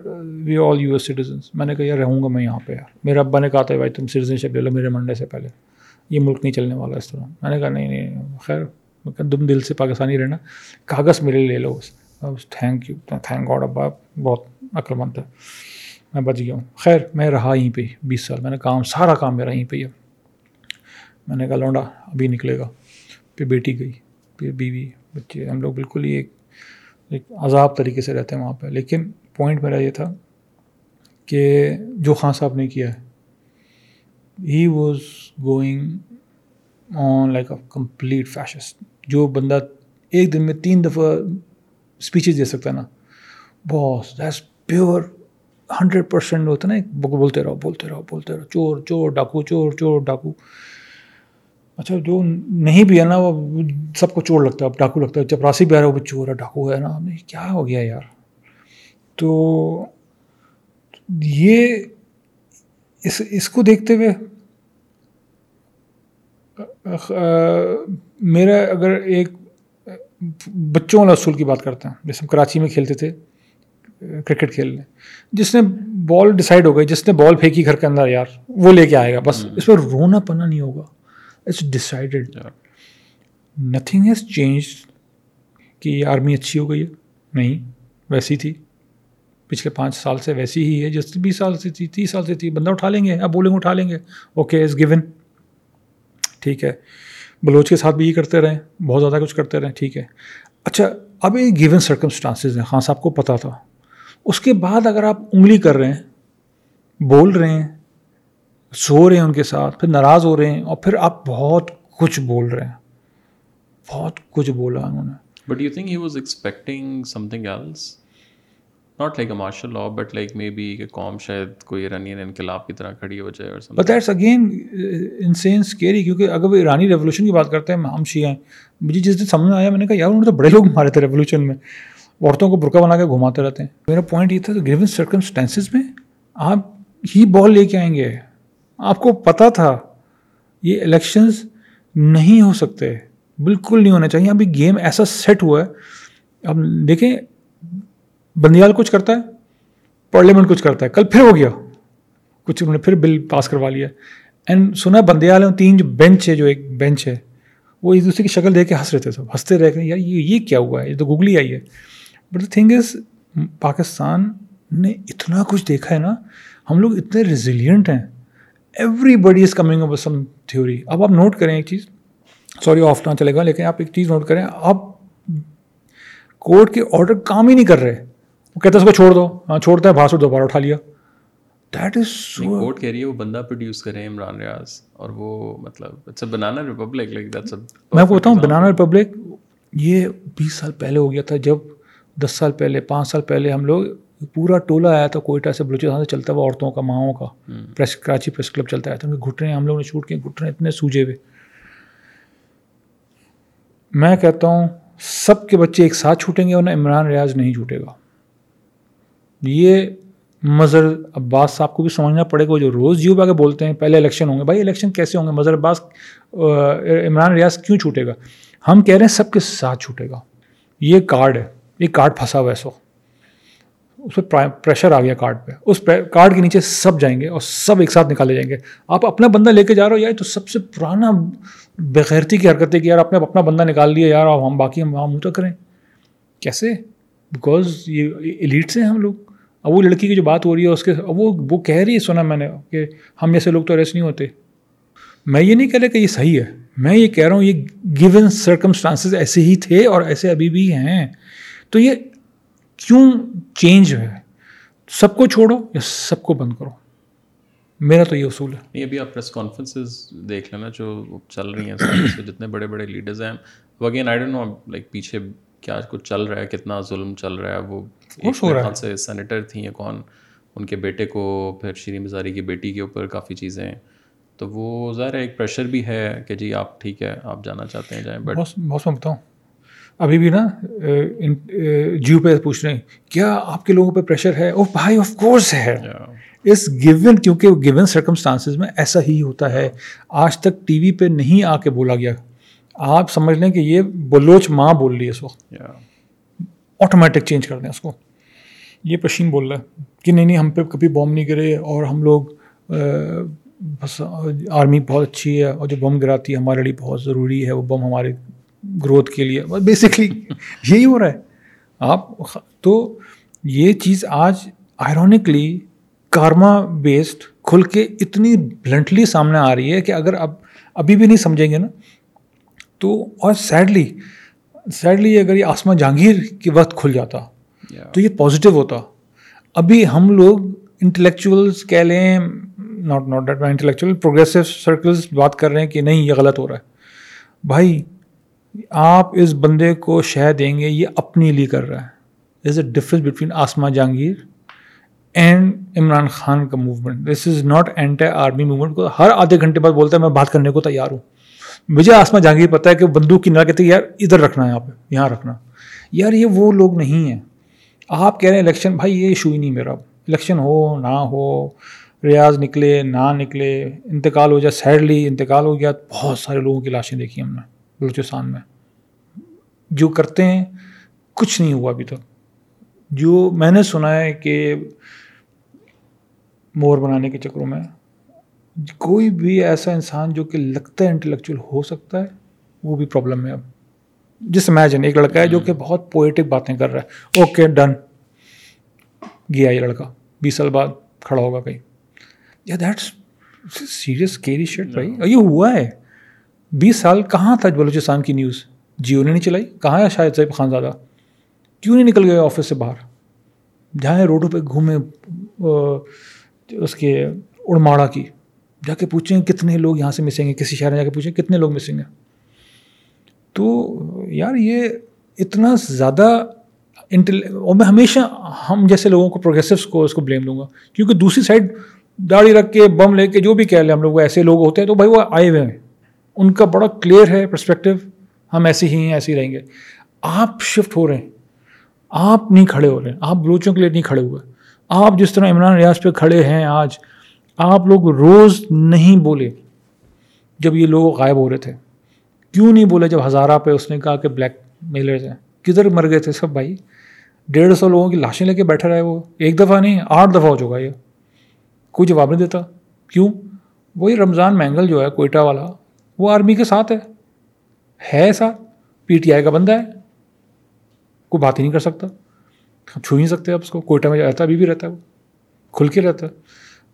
we all U S citizens میں نے کہا، یار، رہوں گا میں یہاں پہ یار. میرے ابا نے کہا تھا، بھائی، تم سٹیزن شپ لے لو میرے منڈے سے پہلے. یہ ملک نہیں چلنے والا اس طرح۔ میں نے کہا، نہیں نہیں، خیر. دم دل سے پاکستانی رہنا۔ کاغذ میرے لے لو بس. تھینک یو تھینک گاڈ ابا، بہت عقل مند ہے۔ میں بچ گیا ہوں۔ خیر، میں رہا یہیں پہ بیس سال۔ میں نے کام، سارا کام میرا یہیں پہ ہی میں نے کہا، لونڈا، ابھی نکلے گا۔ پھر بیٹی گئی۔ پھر بیوی، بچے، ہم لوگ بالکل ہی ایک ایک عذاب طریقے سے رہتے ہیں وہاں پہ۔ لیکن پوائنٹ میرا یہ تھا کہ جو خان صاحب نے کیا ہے he was going on like a complete fascist جو بندہ ایک دن میں تین دفعہ اسپیچز دے سکتا ہے نا بہت دیٹس پیور ہنڈریڈ پرسینٹ ہوتا ہے نا بولتے رہو بولتے رہو بولتے رہو، چور چور، ڈاکو، چور چور، ڈاکو۔ اچھا جو نہیں بھی ہے نا وہ سب کو چور لگتا ہے اب ڈاکو لگتا ہے جب راسی بھی آ رہا ہے وہ چور ہے ڈاکو ہے نا کیا ہو گیا یار؟ تو یہ اس اس کو دیکھتے ہوئے میرا اگر ایک بچوں والا اصول کی بات کرتے ہیں جیسے ہم کراچی میں کھیلتے تھے کرکٹ کھیلنے جس نے بال ڈیسائڈ ہو گئی جس نے بال پھینکی گھر کے اندر یار وہ لے کے آئے گا بس اس پر رونا پنا نہیں ہوگا۔ It's decided nothing has change کہ یہ آرمی اچھی ہو گئی ہے. نہیں. ویسی تھی. پچھلے پانچ سال سے ویسی ہی ہے. جس بیس سال سے تھی تیس سال سے تھی. بندہ اٹھا لیں گے. اب بولیں گے اٹھا لیں گے. اوکے از گون ٹھیک ہے. بلوچ کے ساتھ بھی یہ کرتے رہیں بہت زیادہ کچھ کرتے رہیں ٹھیک ہے. اچھا اب یہ گیون سرکمسٹانسز ہیں. خان صاحب کو پتہ تھا. اس کے بعد اگر آپ انگلی کر رہے ہیں بول رہے ہیں سو رہے ہیں ان کے ساتھ پھر ناراض ہو رہے ہیں اور پھر آپ بہت کچھ بول رہے ہیں۔ بہت کچھ بولا انہوں نے۔ But you think he was expecting something else not like a martial law but like maybe کہ قوم شاید کوئی ایرانی انقلاب کی طرح کھڑی ہو جائے اور but that's again insane scary کیونکہ اگر وہ ایرانی ریولیوشن کی بات کرتے ہیں ہم شیعہ ہیں۔ مجھے جس دن سمجھ میں آیا میں نے کہا یار انہوں نے تو بڑے لوگ مارے تھے ریولیوشن میں۔ عورتوں کو برقع بنا کے گھماتے رہتے ہیں۔ میرا پوائنٹ یہ تھا کہ گریون سرکمسٹینسز میں آپ ہی بال لے کے آئیں گے۔ آپ کو پتہ تھا، یہ الیکشنز نہیں ہو سکتے، بالکل نہیں ہونا چاہیے۔ ابھی گیم ایسا سیٹ ہوا ہے۔ اب دیکھیں، بندیال کچھ کرتا ہے پارلیمنٹ کچھ کرتا ہے۔ کل پھر ہو گیا۔ کچھ انہوں نے پھر بل پاس کروا لیا۔ اینڈ سنا، بندیال ہیں، تین جو بینچ ہے، جو ایک بینچ ہے، وہ ایک دوسرے کی شکل دیکھ کے ہنس رہے تھے۔ سب ہنستے رہ یار، یہ یہ کیا ہوا ہے؟ یہ تو گوگلی آئی ہے۔ But the thing is Pakistan نے اتنا کچھ دیکھا ہے نا۔ ہم لوگ اتنے ریزیلینٹ ہیں۔ Everybody is coming up some theory اب آپ نوٹ کریں ایک چیز. سوری آف نہ چلے گا لیکن آپ ایک چیز نوٹ کریں. آپ کورٹ کے آرڈر کام ہی نہیں کر رہے. وہ کہتے ہیں اس کو چھوڑ دو. ہاں چھوڑتے ہیں بھاسو دوبارہ اٹھا لیا. دیٹ از کورٹ کہہ رہی ہے وہ بندہ پروڈیوس کرے عمران ریاض. اور وہ مطلب بنانا ریپبلک لائک دیٹس میں آپ کو بتاؤں بنانا ریپبلک یہ بیس سال پہلے ہو گیا تھا جب دس سال پہلے پانچ سال پہلے ہم لوگ پورا ٹولہ آیا تھا کوئٹہ سے بلوچستان سے چلتا ہوا عورتوں کا ماؤں کا۔ پریس کراچی پریس کلب چلتا آیا تھا۔ گھٹنے ہم لوگوں نے شوٹ کیے گھٹنے اتنے سوجے ہوئے۔ میں کہتا ہوں سب کے بچے ایک ساتھ چھوٹیں گے ورنہ عمران ریاض نہیں چھوٹے گا۔ یہ مظہر عباس صاحب کو بھی سمجھنا پڑے گا۔ جو روز جیو کے بولتے ہیں پہلے الیکشن ہوں گے۔ بھائی الیکشن کیسے ہوں گے؟ مظہر عباس عمران ریاض کیوں چھوٹے گا؟ ہم کہہ رہے ہیں سب کے ساتھ چھوٹے گا۔ یہ کارڈ ہے۔ یہ کارڈ پھنسا ہوا ہے سو اس پہ پریشر آ گیا کارڈ پہ۔ اس کارڈ کے نیچے سب جائیں گے اور سب ایک ساتھ نکالے جائیں گے۔ آپ اپنا بندہ لے کے جا رہے ہو، یار تو سب سے پرانا بغیرتی کی حرکت ہے کہ یار، آپ نے اپنا بندہ نکال لیا، یار، اب ہم باقی ہم وہاں منہ کریں۔ کیسے؟ بیکاز یہ ایلیٹس ہیں ہم لوگ۔ اب وہ لڑکی کی جو بات ہو رہی ہے، اس کے وہ وہ کہہ رہی ہے، سنا میں نے کہ ہم جیسے لوگ تو ریسٹ نہیں ہوتے۔ میں یہ نہیں کہہ رہا کہ یہ صحیح ہے، میں یہ کہہ رہا ہوں یہ گیون سرکمسٹانسز ایسے ہی تھے اور ایسے ابھی بھی ہیں۔ تو یہ کیوں چینج ہے؟ سب کو چھوڑو یا سب کو بند کرو؟ میرا تو یہ اصول ہے۔ نہیں ابھی آپ پریس کانفرنسز دیکھ لینا جو چل رہی ہیں جتنے بڑے بڑے لیڈرز ہیں۔ وہ again I don't know like پیچھے کیا کچھ چل رہا ہے کتنا ظلم چل رہا ہے وہ سے سینیٹر تھیں یا کون ان کے بیٹے کو پھر شیریں مزاری کی بیٹی کے اوپر کافی چیزیں ہیں۔ تو وہ ظاہر ایک پریشر بھی ہے کہ جی آپ ٹھیک ہے آپ جانا چاہتے ہیں جائیں۔ بٹ بہت میں بتاؤں۔ ابھی بھی نا جیو پہ پوچھ رہے ہیں کیا آپ کے لوگوں پہ پریشر ہے؟ او بھائی آف کورس ہے۔ اس گیون کیونکہ گیون سرکمسٹانسز میں ایسا ہی ہوتا ہے۔ آج تک ٹی وی پہ نہیں آ کے بولا گیا۔ آپ سمجھ لیں کہ یہ بلوچ ماں بول رہی ہے اس وقت۔ آٹومیٹک چینج کر دیں اس کو۔ یہ پشین بول رہا ہے کہ نہیں نہیں ہم پہ کبھی بوم نہیں گرے اور ہم لوگ بس آرمی بہت اچھی ہے اور جو بم گراتی ہے ہمارے لیے بہت ضروری ہے۔ وہ بم ہمارے گروتھ کے لیے۔ بیسکلی یہی ہو رہا ہے۔ آپ تو یہ چیز آج آئرونکلی کارما بیسڈ کھل کے اتنی بلنٹلی سامنے آ رہی ہے کہ اگر اب ابھی بھی نہیں سمجھیں گے نا تو اور سیڈلی سیڈلی اگر یہ آسما جہانگیر کے وقت کھل جاتا تو یہ پازیٹیو ہوتا۔ ابھی ہم لوگ انٹلیکچوئلس کہہ لیں not not that intellectual progressive circles بات کر رہے ہیں کہ نہیں یہ غلط ہو رہا ہے۔ بھائی آپ اس بندے کو شہ دیں گے، یہ اپنے لیے کر رہا ہے۔ Is a difference between Asma Jahangir and Imran Khan کا movement this is not anti army movement کو ہر آدھے گھنٹے بعد بولتا ہے، میں بات کرنے کو تیار ہوں۔ مجھے آسما جہانگیر پتہ ہے کہ بندوق کی نہ کہتے یار، ادھر رکھنا ہے، یہاں پہ، یہاں رکھنا۔ یار، یہ وہ لوگ نہیں ہیں۔ آپ کہہ رہے ہیں، الیکشن، بھائی، یہ ایشو ہی نہیں میرا۔ الیکشن ہو نہ ہو، ریاض نکلے نہ نکلے، انتقال ہو جائے سیڈلی انتقال ہو گیا۔ بہت سارے لوگوں کی لاشیں دیکھی ہم نے۔ بلوچستان میں۔ جو کرتے ہیں کچھ نہیں ہوا ابھی تک۔ جو میں نے سنا ہے کہ مور بنانے کے چکروں میں کوئی بھی ایسا انسان جو کہ لگتا ہے انٹلیکچوئل ہو سکتا ہے وہ بھی پرابلم ہے اب۔ جس امیجن ایک لڑکا ہے جو کہ بہت پوئٹک باتیں کر رہا ہے۔ اوکے ڈن گیا یہ لڑکا۔ بیس سال بعد کھڑا ہوگا کہیں۔ یا دیٹس سیریس کیری شیٹ بھائی۔ یہ ہوا ہے۔ بیس سال کہاں تھا بلوچستان کی نیوز؟ جیو نے نہیں چلائی؟ کہاں ہے شاید صاحب خان زادہ کیوں نہیں نکل گئے آفس سے باہر؟ جہاں روڈوں پہ گھومے اس کے اڑماڑا کی۔ جا کے پوچھیں کتنے لوگ یہاں سے مسیں گے کسی شہر میں جا کے پوچھیں کتنے لوگ مسیں گے تو یار یہ اتنا زیادہ انٹل اور میں ہمیشہ ہم جیسے لوگوں کو پروگریسوس کو، اس کو بلیم دوں گا۔ کیونکہ دوسری سائڈ داڑھی رکھ کے، بم لے کے جو بھی کہہ لیں ہم لوگ ایسے لوگ ہوتے ہیں تو بھائی وہ آئے ہوئے ہیں۔ ان کا بڑا کلیئر ہے پرسپیکٹو ہم ایسے ہی ہیں، ایسے ہی رہیں گے۔ آپ شفٹ ہو رہے ہیں۔ آپ نہیں کھڑے ہو رہے ہیں۔ آپ بلوچوں کے لیے نہیں کھڑے ہوئے۔ آپ جس طرح عمران ریاض پہ کھڑے ہیں آج، آپ لوگ روز نہیں بولے جب یہ لوگ غائب ہو رہے تھے۔ کیوں نہیں بولے جب ہزارہ پہ اس نے کہا کہ بلیک میلرز ہیں؟ کدھر مر گئے تھے سب بھائی؟ ڈیڑھ سو لوگوں کی لاشیں لے کے بیٹھا رہے وہ۔ ایک دفعہ نہیں، آٹھ دفعہ ہو چکا یہ۔ کوئی جواب نہیں دیتا۔ کیوں؟ وہی رمضان مینگل جو ہے، کوئٹہ والا وہ آرمی کے ساتھ ہے۔ ہے ایسا۔ پی ٹی آئی کا بندہ ہے۔ کوئی بات ہی نہیں کر سکتا۔ ہم چھو نہیں سکتے اب اس کو۔ کوئٹہ میں رہتا ابھی بھی رہتا ہے وہ۔ کھل کے رہتا ہے۔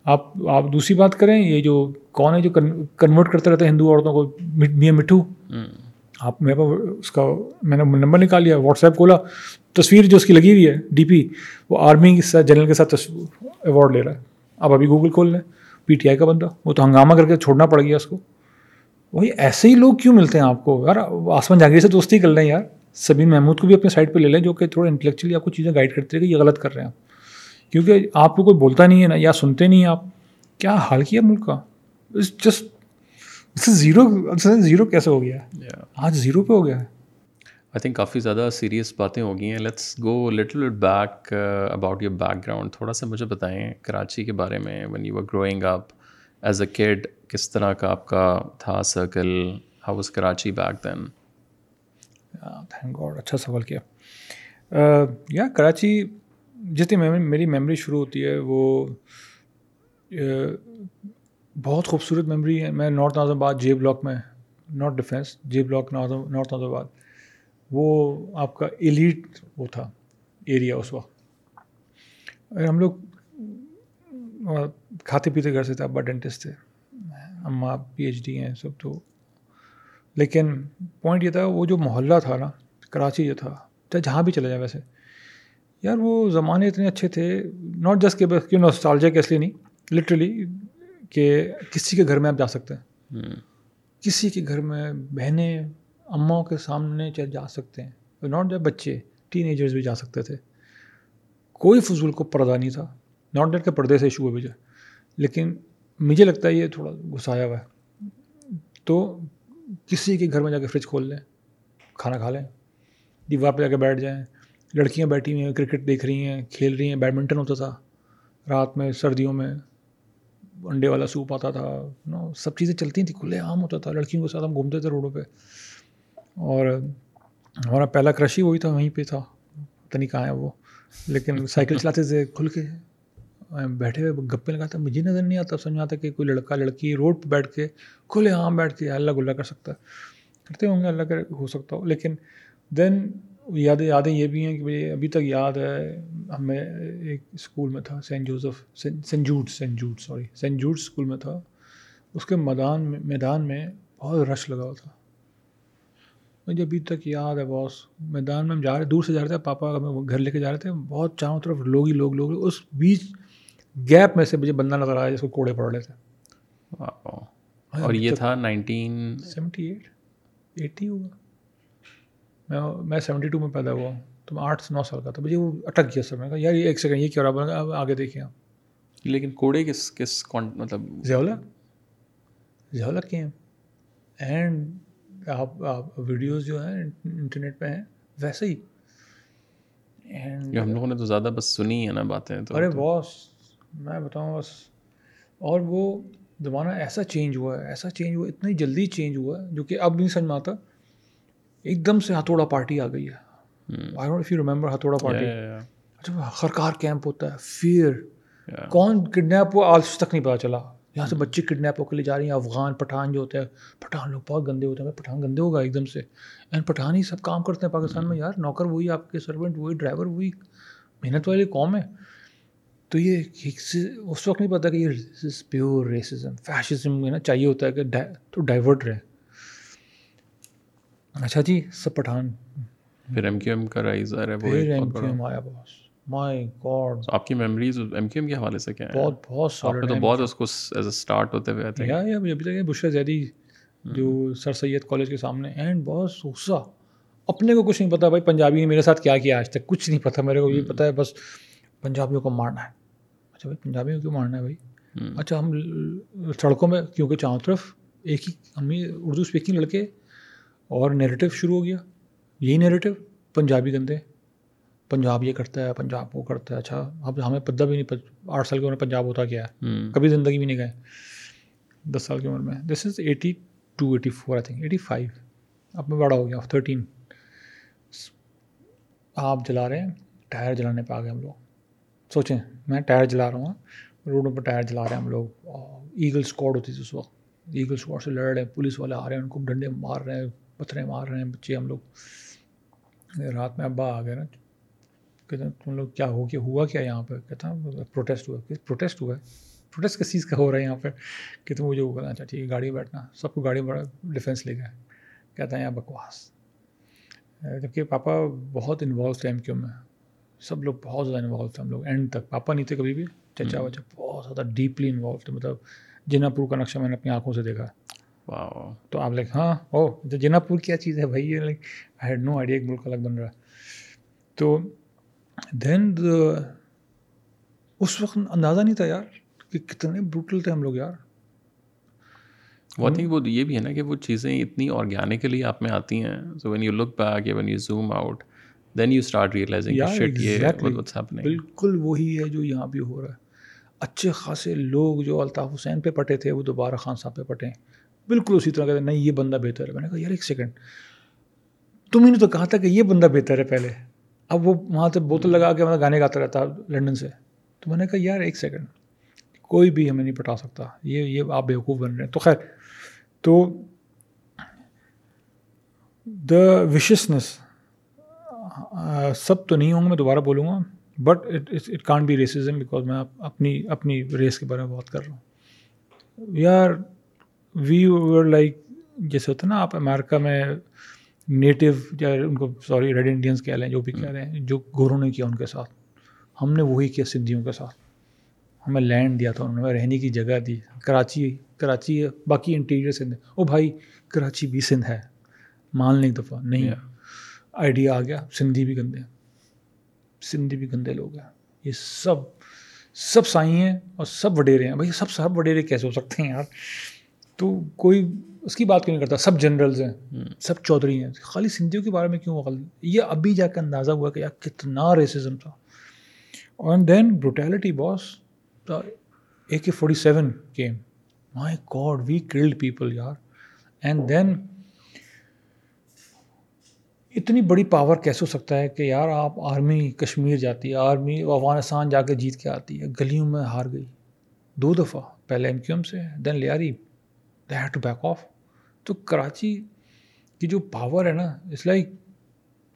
آپ آپ دوسری بات کریں یہ جو کون ہے جو کنورٹ کرتے رہتے ہیں ہندو عورتوں کو؟ میاں مٹھو۔ آپ میرے پاس اس کا میں نے نمبر نکال لیا واٹس ایپ کھولا۔ تصویر جو اس کی لگی ہوئی ہے ڈی پی وہ آرمی کے ساتھ جنرل کے ساتھ ایوارڈ لے رہا ہے۔ آپ ابھی گوگل کھول لیں پی ٹی آئی کا بندہ۔ وہ تو ہنگامہ کر کے چھوڑنا پڑ گیا اس کو۔ وہی ایسے ہی لوگ کیوں ملتے ہیں آپ کو؟ یار آسمان جہانگیر سے دوستی کر لیں یار۔ سبین محمود کو بھی اپنے سائڈ پہ لے لیں جو کہ تھوڑا انٹلیکچولی آپ کو چیزیں گائڈ کرتے ہیں کہ یہ غلط کر رہے ہیں۔ آپ کیونکہ آپ کو کوئی بولتا نہیں ہے نا یا سنتے نہیں ہیں آپ۔ کیا حال کیا ملک کا؟ جسٹ زیرو زیرو کیسے ہو گیا؟ ہے آج زیرو پہ ہو گیا ہے۔ آئی تھنک کافی زیادہ سیریس باتیں ہو گئی ہیں۔ Let's go little back about your background تھوڑا سا مجھے بتائیں کراچی کے بارے میں when you are growing up as a kid کس طرح کا آپ کا تھا circle how was Karachi back then thank God اچھا سوال کیا. Uh, یا کراچی جتنی میری میموری شروع ہوتی ہے وہ uh, بہت خوبصورت میموری ہے. میں north Nazimabad J block میں north defence J block north Nazimabad وہ آپ کا ایلیٹ وہ تھا ایریا اس وقت. ہم لوگ کھاتے پیتے گھر سے تھے ابا ڈینٹسٹ تھے اماں پی ایچ ڈی ہیں سب تو۔ لیکن پوائنٹ یہ تھا وہ جو محلہ تھا نا کراچی جو تھا چاہے جہاں بھی چلے جائیں ویسے۔ یار وہ زمانے اتنے اچھے تھے ناٹ جسٹ کہ بس کیوں نوسٹالجیا کے اصلی نہیں لٹرلی کہ کسی کے گھر میں آپ جا سکتے ہیں۔ کسی کے گھر میں بہنیں اماؤں کے سامنے چل جا سکتے ہیں۔ ناٹ جب بچے ٹین ایجرز بھی جا سکتے تھے۔ کوئی فضول کو پردہ نہیں تھا۔ ناٹ ڈیٹ کے پردے سے ایشو ہے مجھے لیکن مجھے لگتا ہے یہ تھوڑا گھسایا ہوا ہے۔ تو کسی کے گھر میں جا کے فریج کھول لیں، کھانا کھا لیں، دیوار پہ جا کے بیٹھ جائیں۔ لڑکیاں بیٹھی ہوئی ہیں، کرکٹ دیکھ رہی ہیں، کھیل رہی ہیں بیڈمنٹن ہوتا تھا۔ رات میں سردیوں میں انڈے والا سوپ آتا تھا نو سب چیزیں چلتی تھیں، کھلے عام ہوتا تھا۔ لڑکیوں کے ساتھ ہم گھومتے تھے روڈوں پہ۔ اور ہمارا پہلا کرش ہی وہی تھا، وہیں پہ تھا۔ پتہ نہیں کہاں ہے وہ، لیکن سائیکل چلاتے تھے، کھل کے۔ بیٹھے ہوئے گپے لگاتا مجھے نظر نہیں آتا سمجھ میں آتا کہ کوئی لڑکا، لڑکی روڈ پہ بیٹھ کے کھلے عام بیٹھ کے اللہ گلا کر سکتا ہے۔ کرتے ہوں گے، اللہ کر ہو سکتا ہو۔ لیکن دین یادیں یادیں یہ بھی ہیں کہ بھائی ابھی تک یاد ہے، ہمیں ایک اسکول میں تھا، Saint Joseph, Saint Jude Saint Jude sorry, Saint Jude school میں تھا۔ اس کے میدان میں میدان میں بہت رش لگا ہوا تھا۔ مجھے ابھی تک یاد ہے، باس، میدان میں ہم جا رہے، دور سے جا رہے تھے، پاپا ہمیں گھر لے کے جا رہے تھے۔ بہت چاروں طرف لوگ ہی لوگ لوگ۔ اس بیچ گیپ میں سے مجھے بندہ نظر آیا جس کو کوڑے پڑ رہے تھے اور یہ تھا نائنٹین سیونٹی ایٹ؟ ایٹی ہوگا میں میں سیونٹی ٹو میں پیدا ہوا ہوں۔ تو میں آٹھ سے نو سال کا تھا۔ مجھے وہ اٹک گیا سر۔ میں کہا یار یہ ایک سیکنڈ یہ کیا رہا اب آگے دیکھیں آپ۔ لیکن کوڑے کس کس مطلب ضیاء ضیاء کے ہیں۔ اینڈ آپ آپ ویڈیوز جو ہیں انٹرنیٹ پہ ہیں۔ ویسے ہی۔ ہم لوگوں نے تو زیادہ بس سنی ہے نا باتیں تو ارے باس میں بتاؤں بس۔ اور وہ زمانہ ایسا چینج ہوا ہے ایسا چینج ہوا اتنی جلدی چینج ہوا ہے جو کہ اب نہیں سمجھ میں آتا۔ ایک دم سے ہتھوڑا پارٹی آ گئی ہے۔ آئی ڈونٹ یو ریمبر ہتھوڑا پارٹی اچھا خرکار کیمپ ہوتا ہے فیئر کون کڈنیپ ہوا؟ آج تک نہیں پتا چلا۔ یہاں سے بچے کڈنیپ ہو کے لے جا رہی ہیں افغان پٹھان جو ہوتے ہیں۔ پٹھان لوگ بہت گندے ہوتے ہیں۔ پٹھان گندے ہوگا ایک دم سے۔ اینڈ پٹھان ہی سب کام کرتے ہیں پاکستان میں۔ یار نوکر وہی آپ کے سروینٹ وہی ڈرائیور وہی محنت والی قوم ہے۔ تو یہ اس وقت نہیں پتا کہ یہ پیور ریسزم فیشزم نا چاہیے ہوتا ہے کہ تو ڈائیورٹ رہے۔ اچھا جی سب پٹھان پھر ایم کیو ایم کا رائز آ رہا ہے پھر ایم کیو ایم آیا بس۔ مائی گاڈ آپ کی میموریز ایم کیو ایم کے حوالے سے کیا ہیں؟ بہت بہت سارے تو بہت اس کو ایز اے اسٹارٹ ہوتے ہوئے آتے ہیں۔ یا ابھی تک بشرا زیدی جو سر سید کالج کے سامنے۔ اینڈ بہت سوسا۔ اپنے کو کچھ نہیں پتا بھائی پنجابی نے میرے ساتھ کیا کیا آج تک کچھ نہیں پتا میرے کو یہ پتا ہے بس پنجابیوں کو مارنا ہے۔ اچھا بھائی پنجابیوں کو کیوں مارنا ہے بھائی؟ اچھا ہم سڑکوں میں کیونکہ چاروں طرف ایک ہی ہم اردو اسپیکنگ لڑکے اور نیریٹو شروع ہو گیا۔ یہی نیریٹو پنجابی گندے پنجاب یہ کرتا ہے پنجاب وہ کرتا ہے۔ اچھا اب ہمیں پتہ بھی نہیں آٹھ سال کی عمر پنجاب ہوتا کیا ہے؟ کبھی زندگی بھی نہیں گئے۔ دس سال کی عمر میں۔ This is eighty two eighty four I think eighty five اب میں بڑا ہو گیا تھرٹین آپ جلا رہے ہیں ٹائر جلانے پہ آ گئے ہم لوگ۔ سوچیں، میں ٹائر جلا رہا ہوں۔ روڈوں پہ ٹائر جلا رہے ہیں ہم لوگ۔ ایگل اسکواڈ ہوتی تھی اس وقت۔ ایگل اسکواڈ سے لڑ رہے ہیں، پولیس والے آ رہے ہیں، ان کو ڈنڈے مار رہے ہیں پتھرے مار رہے ہیں، بچے ہم لوگ۔ رات میں ابا آ گئے نا۔ کہتے ہیں، تم لوگ کیا ہو کیا ہوا کیا یہاں پہ؟ کہتا ہوں، پروٹیسٹ ہوا۔ پروٹیسٹ ہوا ہے؟ پروٹیسٹ کس چیز کا ہو رہا ہے یہاں پہ؟ کہ تم مجھے وہ کرنا اچھا ٹھیک ہے گاڑی میں بیٹھنا۔ سب کو گاڑی میں ڈیفینس لے گئے کہتا ہے، یہاں بکواس۔ جبکہ پاپا بہت انوالو تھے ایم کیو میں؟ سب لوگ بہت زیادہ انوالو تھے ہم لوگ. اینڈ تک. پاپا نہیں تھے کبھی بھی. چچا وچا بہت زیادہ ڈیپلی انوالو تھے مطلب جنا پور کا نقشہ میں نے اپنی آنکھوں سے دیکھا. تو آپ لائک ہاں او جنا پور کیا چیز ہے بھائی؟ Like I had no idea ایک ملک الگ بن رہا. تو دین اس وقت اندازہ نہیں تھا یار کہ کتنے بروٹل تھے ہم لوگ یار. وہ تھنک وہ یہ بھی ہے نا کہ وہ چیزیں اتنی آرگینکلی آپ میں آتی ہیں. So when you look back when you zoom out then you start realising بالکل وہی ہے جو یہاں بھی ہو رہا ہے۔ اچھے خاصے لوگ جو الطاف حسین پہ پٹے تھے وہ دوبارہ خان صاحب پہ پٹے ہیں۔ بالکل اسی طرح کہتے ہیں نہیں یہ بندہ بہتر ہے۔ میں نے کہا یار ایک سیکنڈ تم ہی نے تو کہا تھا کہ یہ بندہ بہتر ہے پہلے۔ اب وہ وہاں سے بوتل لگا کے میں گانے گاتا رہتا لنڈن سے۔ تو میں نے کہا یار ایک سیکنڈ کوئی بھی ہمیں نہیں پٹا سکتا۔ یہ یہ آپ بیوقوف بن رہے ہیں۔ تو خیر تو دا وشسنس سب تو نہیں ہوں گے میں دوبارہ بولوں گا but it can't be racism because میں اپنی اپنی ریس کے بارے میں بات کر رہا ہوں۔ یار وی ور لائک جیسے ہوتا ہے نا آپ امیرکا میں نیٹو یا ان کو سوری ریڈ انڈینس کہہ لیں جو بھی کہہ رہے ہیں جو گوروں نے کیا ان کے ساتھ۔ ہم نے وہی کیا سندھیوں کے ساتھ۔ ہمیں لینڈ دیا تھا انہوں نے رہنے کی جگہ دی۔ کراچی کراچی ہے باقی انٹیریئر سندھ۔ ہے او بھائی کراچی بھی سندھ ہے۔ مان لیں ایک دفعہ نہیں۔ آئیڈیا آ گیا۔ سندھی بھی گندے ہیں۔ سندھی بھی گندے لوگ ہیں۔ یہ سب سب سائی ہیں اور سب وڈیرے ہیں۔ بھائی سب سب وڈیرے کیسے ہو سکتے ہیں یار؟ تو کوئی اس کی بات کیوں نہیں کرتا؟ سب جنرلز ہیں سب چودھری ہیں۔ خالی سندھیوں کے بارے میں کیوں غلط یہ ابھی جا کے اندازہ ہوا کہ یار کتنا ریسزم تھا۔ And then brutality boss A K forty seven came my God we killed people یار۔ اینڈ دین اتنی بڑی پاور کیسے ہو سکتا ہے کہ یار آپ آرمی کشمیر جاتی ہے آرمی افغانستان جا کے جیت کے آتی ہے، گلیوں میں ہار گئی۔ دو دفعہ، پہلے ایم کیو ایم سے then Lyari. They had to back off تو کراچی کی جو پاور ہے نا اس لائک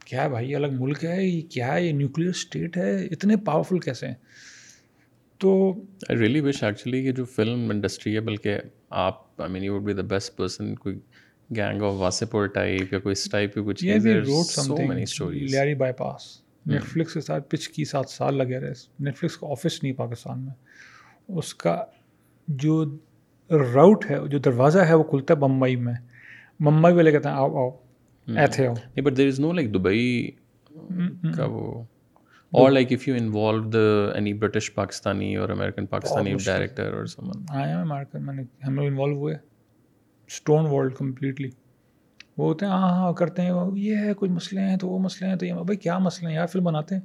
کیا ہے بھائی، الگ ملک ہے، یہ کیا ہے، یہ نیوکلیر اسٹیٹ ہے، اتنے پاورفل کیسے ہیں؟ تو آئی ریئلی وش ایکچولی کہ جو فلم انڈسٹری ہے، بلکہ آپ I mean you would be the best person کوئی گینگ آف واسپور ٹائپ یا کوئی اس ٹائپ کی کچھ Lyari bypass Netflix کے ساتھ پچ کی سات سال لگے رہے. نیٹ فلکس کا آفس نہیں پاکستان میں. اس کا جو راؤٹ ہے جو دروازہ ہے وہ کھلتا ہے بمبئی میں. ممبئی والے کہتے ہیں آؤ آؤ. ایتھے آؤ نہیں but there is no like Dubai کا وہ. اور like if you involve the any British Pakistani اور امیرکن پاکستانی ڈائریکٹر اور سمن آئے ہیں امیرکن میں نے ہم لوگ انوالو ہوئے اسٹون ورلڈ کمپلیٹلی وہ ہوتے ہیں ہاں ہاں کرتے ہیں یہ ہے کچھ مسئلے ہیں تو وہ مسئلے ہیں تو یہ بھائی کیا مسئلے ہیں یار فلم بناتے ہیں۔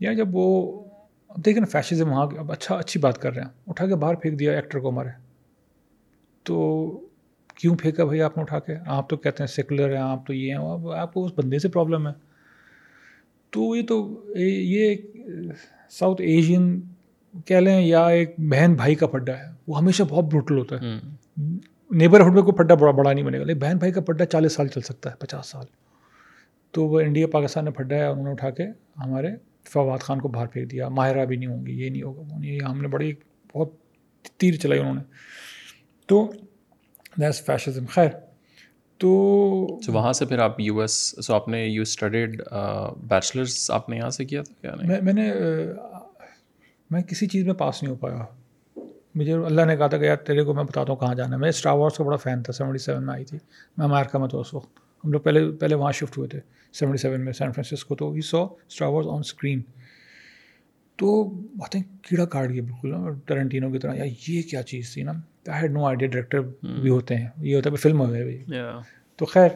یا جب وہ دیکھیں نا فیشزم وہاں اب اچھا اچھی بات کر رہے ہیں۔ اٹھا کے باہر پھینک دیا ایکٹر کو ہمارے۔ تو کیوں پھینکا بھائی آپ نے اٹھا کے؟ آپ تو کہتے ہیں سیکولر ہیں آپ تو یہ ہیں۔ آپ کو اس بندے سے پرابلم ہے۔ تو یہ تو یہ ساؤتھ ایشین کہہ لیں یا ایک بہن بھائی کا پڈا ہے وہ ہمیشہ بہت بروٹل ہوتا ہے۔ نیبرہڈ میں کوئی پڈا بڑا بڑا نہیں بنے گا۔ لیکن بہن بھائی کا پڈا چالیس سال چل سکتا ہے پچاس سال۔ تو وہ انڈیا پاکستان نے پھڈا ہے انہوں نے اٹھا کے ہمارے فواد خان کو باہر پھینک دیا۔ ماہرہ بھی نہیں ہوں گی یہ نہیں ہوگا وہ نہیں۔ ہم نے بڑی بہت تیر چلائی انہوں نے۔ تو دیٹس فیشزم خیر تو وہاں سے پھر آپ یو ایس سو آپ نے یو اسٹڈیڈ بیچلرس آپ نے یہاں سے کیا تھا کیا میں نے میں کسی چیز میں پاس نہیں ہو پایا۔ مجھے اللہ نے کہا تھا کہ یار تیرے کو میں بتاتا ہوں کہاں جانا ہے۔ میں اسٹار وارس کا بڑا فین تھا سیونٹی سیون میں آئی تھی۔ میں امیرکا میں تو اس وقت۔ ہم لوگ پہلے پہلے وہاں شفٹ ہوئے تھے سیونٹی سیون میں سین فرانسسکو تو ہی سو اسٹار وارس آن اسکرین تو باتیں کیڑا کاٹ گیا بالکل ٹرنٹینو کی طرح۔ یار یہ کیا چیز تھی نا؟ I had no idea director بھی ہوتے ہیں۔ یہ ہوتا ہے فلم ہو گئی تو خیر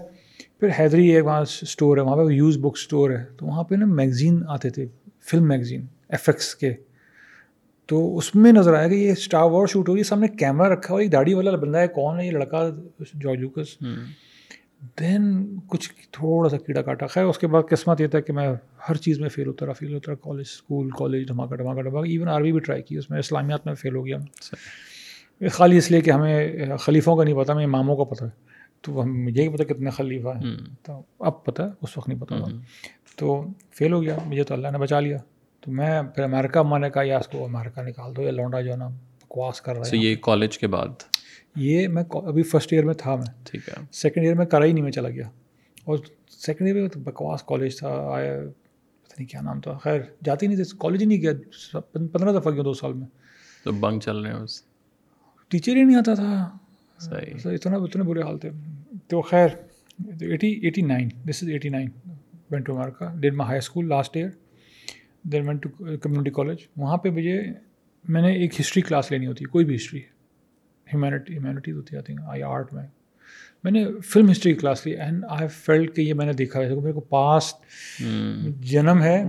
پھر حیدری ایک وہاں اسٹور ہے وہاں پہ یوز بک اسٹور ہے۔ تو وہاں پہ نا میگزین آتے تھے فلم میگزین ایف ایکس کے۔ تو اس میں نظر آیا کہ یہ اسٹار وار شوٹ ہو رہی ہے سامنے کیمرہ رکھا ہوا ایک داڑھی والا بندہ ہے کون ہے یہ لڑکا جارجوکس دین کچھ تھوڑا سا کیڑا کاٹا۔ خیر اس کے بعد قسمت یہ تھا کہ میں ہر چیز میں فیل ہوتا رہا فیل ہوتا رہا کالج اسکول کالج دھماکہ دھماکہ دھماکہ۔ ایون عربی بھی ٹرائی کی اس میں اسلامیات میں فیل ہو گیا۔ خالی اس لیے کہ ہمیں خلیفوں کا نہیں پتہ ہمیں اماموں کا پتہ ہے تو ہم مجھے ہی پتہ کتنے خلیفہ ہیں۔ تو اب پتہ اس وقت نہیں پتہ تو فیل ہو گیا مجھے تو اللہ نے بچا لیا۔ تو میں پھر امیرکا میں نے کہا یا اس کو امیرکا نکال دو یا لونڈا جو ہے نا بکواس کر رہا ہے یہ کالج کے بعد؟ یہ میں ابھی فرسٹ ایئر میں تھا میں۔ ٹھیک ہے۔ سیکنڈ ایئر میں کرا ہی نہیں میں چلا گیا۔ اور سیکنڈ ایئر میں بکواس کالج تھا آیا پتہ نہیں کیا نام تھا۔ خیر جاتی نہیں تھی کالج ہی نہیں گیا۔ پندرہ دفعہ گیا دو سال میں۔ تو بنک چل رہے ہیں اس ٹیچر ہی نہیں آتا تھا۔ اتنا اتنے برے حال تھے۔ تو خیر eighty eighty nine this is eighty nine went to America did my high school last year then went to community college وہاں پہ مجھے میں نے ایک ہسٹری کلاس لینی ہوتی ہے کوئی بھی ہسٹری ہیومینٹی ہیومینٹیز ہوتی آتی ہیں آئی آرٹ میں۔ میں نے فلم ہسٹری کی کلاس لی اینڈ آئی فیلڈ کہ یہ میں نے دیکھا ہے۔ میرے کو پاسٹ جنم ہے۔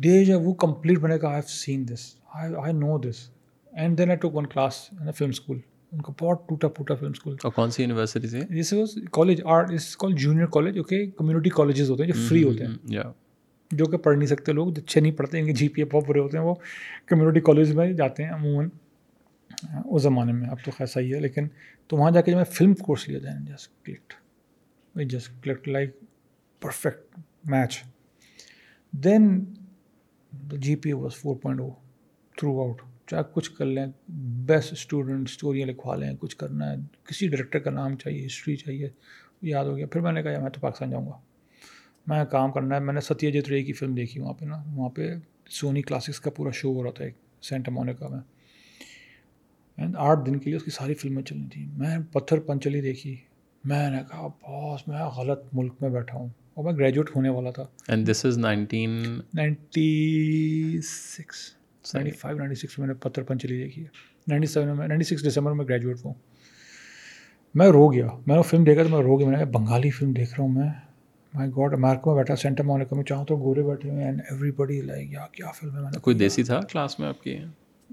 ڈے وہ کمپلیٹ میں نے کہا I have seen this I know this and then I took one class film school ان کا بہت ٹوٹا پھوٹا فلم اسکول اور کون سی یونیورسٹی سے؟ Was college art is call junior college okay community colleges ہوتے ہیں جو فری ہوتے ہیں۔ جو کہ پڑھ نہیں سکتے لوگ اچھے نہیں پڑھتے، ان کے جی پی اے بہت برے ہوتے ہیں، وہ کمیونٹی کالج میں جاتے ہیں عموماً، اس زمانے میں، اب تو خیر صحیح ہے، لیکن تو وہاں جا کے جب میں فلم کورس لیا جائے just clicked just clicked like perfect match. Then G P A was four point O throughout چاہے کچھ کر لیں بیسٹ اسٹوڈنٹ اسٹوریاں لکھوا لیں، کچھ کرنا ہے، کسی ڈائریکٹر کا نام چاہیے ہسٹری چاہیے، یاد ہو گیا۔ پھر میں نے کہا میں تو پاکستان جاؤں گا۔ میں کام کرنا ہے میں نے ستیہ جیت رے کی فلم دیکھی وہاں پہ نا۔ وہاں پہ سونی کلاسکس کا پورا شو ہو رہا تھا ایک سینٹا مونیکا میں۔ اینڈ آٹھ دن کے لیے اس کی ساری فلمیں چلنی تھیں۔ میں پتھر پنچلی دیکھی۔ میں نے کہا باس میں غلط ملک میں بیٹھا ہوں۔ اور میں گریجویٹ ہونے والا تھا۔ And this is nineteen ninety six. Ninety five ninety six میں نے پتھر پنچلی دیکھی۔ ہے نائنٹی سیون میں نائنٹی سکس دسمبر میں گریجویٹ ہوں۔ میں رو گیا۔ میں نے فلم دیکھا تو میں رو گیا۔ میں نے بنگالی فلم دیکھ رہا ہوں میں۔ مائی گاڈ امیرکا میں بیٹھا سینٹر مونیکا میں چاہوں تو گورے بیٹھے ہوئے اینڈ ایوری بڈی لائک یا کیا فلم ہے میں نے کوئی دیسی تھا کلاس میں آپ کی؟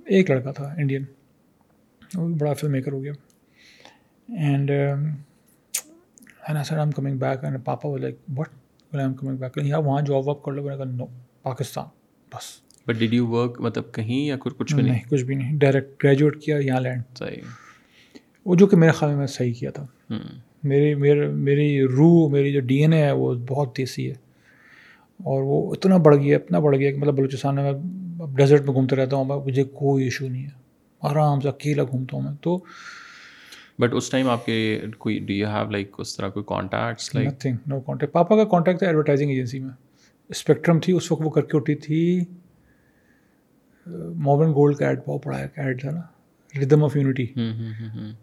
ایک لڑکا تھا انڈین۔ وہ بھی بڑا فلم میکر ہو گیا۔ And I said I'm coming back and پاپا وہ like what I'm coming back یار وہاں جاب واب کر لو میں نے کہا نو پاکستان بس بٹ ڈیڈ یو ورک مطلب کہیں یا کچھ کچھ بھی نہیں کچھ بھی نہیں ڈائریکٹ گریجویٹ کیا یہاں لینڈ صحیح وہ جو کہ میرے خیال میں میں صحیح کیا تھا۔ ہوں میری میرے میری روح میری جو ڈی این اے ہے وہ بہت دیسی ہے۔ اور وہ اتنا بڑھ گیا اتنا بڑھ گیا کہ مطلب بلوچستان میں اب ڈیزرٹ میں گھومتے رہتا ہوں مجھے کوئی ایشو نہیں ہے۔ آرام سے اکیلا گھومتا ہوں میں۔ تو بٹ اس ٹائم آپ کے کوئی ڈو یو ہیو لائک اس طرح کوئی contacts like nothing no contact پاپا کا کانٹیکٹ تھا ایڈورٹائزنگ ایجنسی میں۔ اسپیکٹرم تھی اس وقت وہ کر کے اٹھی تھی۔ موبن گولڈ کا ایڈ بہت بڑا ایڈ تھا نا۔ ردم آف یونٹی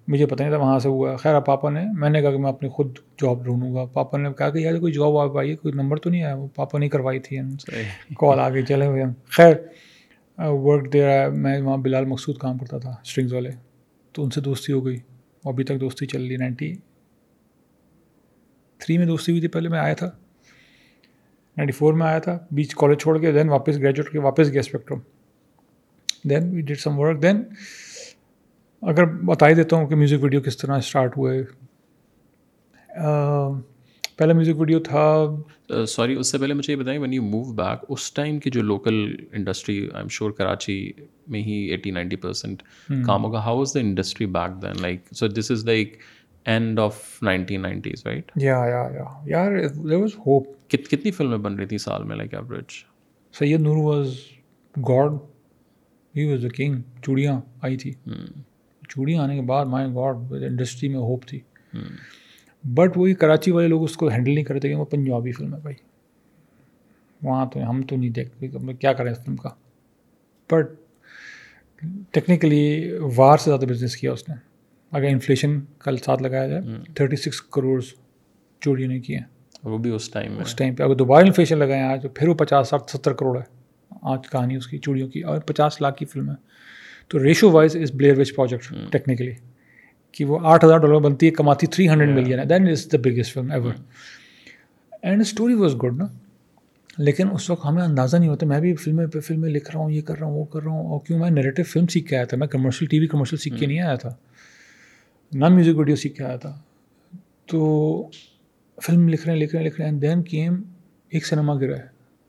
مجھے پتہ نہیں تھا وہاں سے ہوا۔ خیر پاپا نے میں نے کہا کہ میں اپنی خود جاب ڈھونڈوں گا۔ پاپا نے کہا کہ یار کوئی جاب آپ آئی ہے کوئی نمبر تو نہیں آیا؟ وہ پاپا نے کروائی تھی۔ کال آ گئی چلے ہوئے۔ ہم خیر ورک دے رہا ہے میں وہاں بلال مقصود کام کرتا تھا اسٹرنگز والے۔ تو ان سے دوستی ہو گئی۔ ابھی تک دوستی چل رہی نائنٹی تھری میں دوستی ہوئی تھی پہلے میں آیا تھا۔ نائنٹی فور میں آیا تھا۔ بیچ کالج چھوڑ کے دین واپس گریجویٹ کے واپس گیا spectrum then we did some work then اگر بتا ہی دیتا ہوں کہ میوزک ویڈیو کس طرح اسٹارٹ ہوئے پہلا میوزک ویڈیو تھا سوری اس سے پہلے مجھے یہ بتائیں وین یو موو بیک اس ٹائم کی جو local industry I'm sure Karachi میں ہی ایٹی نائنٹی پرسینٹ کام ہوگا. How is the industry back then like so this is like end of nineteen nineties right yeah yeah yeah یار there was hope کتنی فلمیں بن رہی تھیں سال میں like average Syed Noor was God he was the king Choorian آئی تھی۔ چوڑیاں آنے کے بعد مائی گاڈ انڈسٹری میں ہوپ تھی۔ بٹ وہی کراچی والے لوگ اس کو ہینڈل نہیں کرتے کہ وہ پنجابی فلم ہے بھائی۔ وہاں تو ہم تو نہیں دیکھتے کیا کریں اس فلم کا؟ بٹ ٹیکنیکلی وار سے زیادہ بزنس کیا اس نے۔ اگر انفلیشن کل ساتھ لگایا جائے تھرٹی سکس کروڑ چوڑیوں نے کیے۔ وہ بھی اس ٹائم اس ٹائم پہ۔ اگر دوبارہ انفلیشن لگائیں آج تو پھر وہ پچاس ساٹھ ستر کروڑ ہے۔ آج کہانی اس کی چوڑیوں کی۔ اور پچاس لاکھ کی فلم ہے۔ تو ratio wise is Blair Witch Project technically کہ وہ آٹھ ہزار ڈالر بنتی ہے کماتی تھری ہنڈریڈ ملین ہے۔ Then is the biggest film ever and story was good نا لیکن اس وقت ہمیں اندازہ نہیں ہوتا میں بھی فلمیں پہ فلمیں لکھ رہا ہوں یہ کر رہا ہوں وہ کر رہا ہوں اور کیوں میں نیریٹو فلم سیکھ کے آیا تھا؟ میں کمرشل ٹی وی کمرشل سیکھ کے نہیں آیا تھا۔ نہ میوزک ویڈیو سیکھ کے آیا تھا۔ تو فلم لکھ رہے ہیں لکھ رہے ہیں لکھ رہے ہیں دین کیم ایک سنیما گر رہا ہے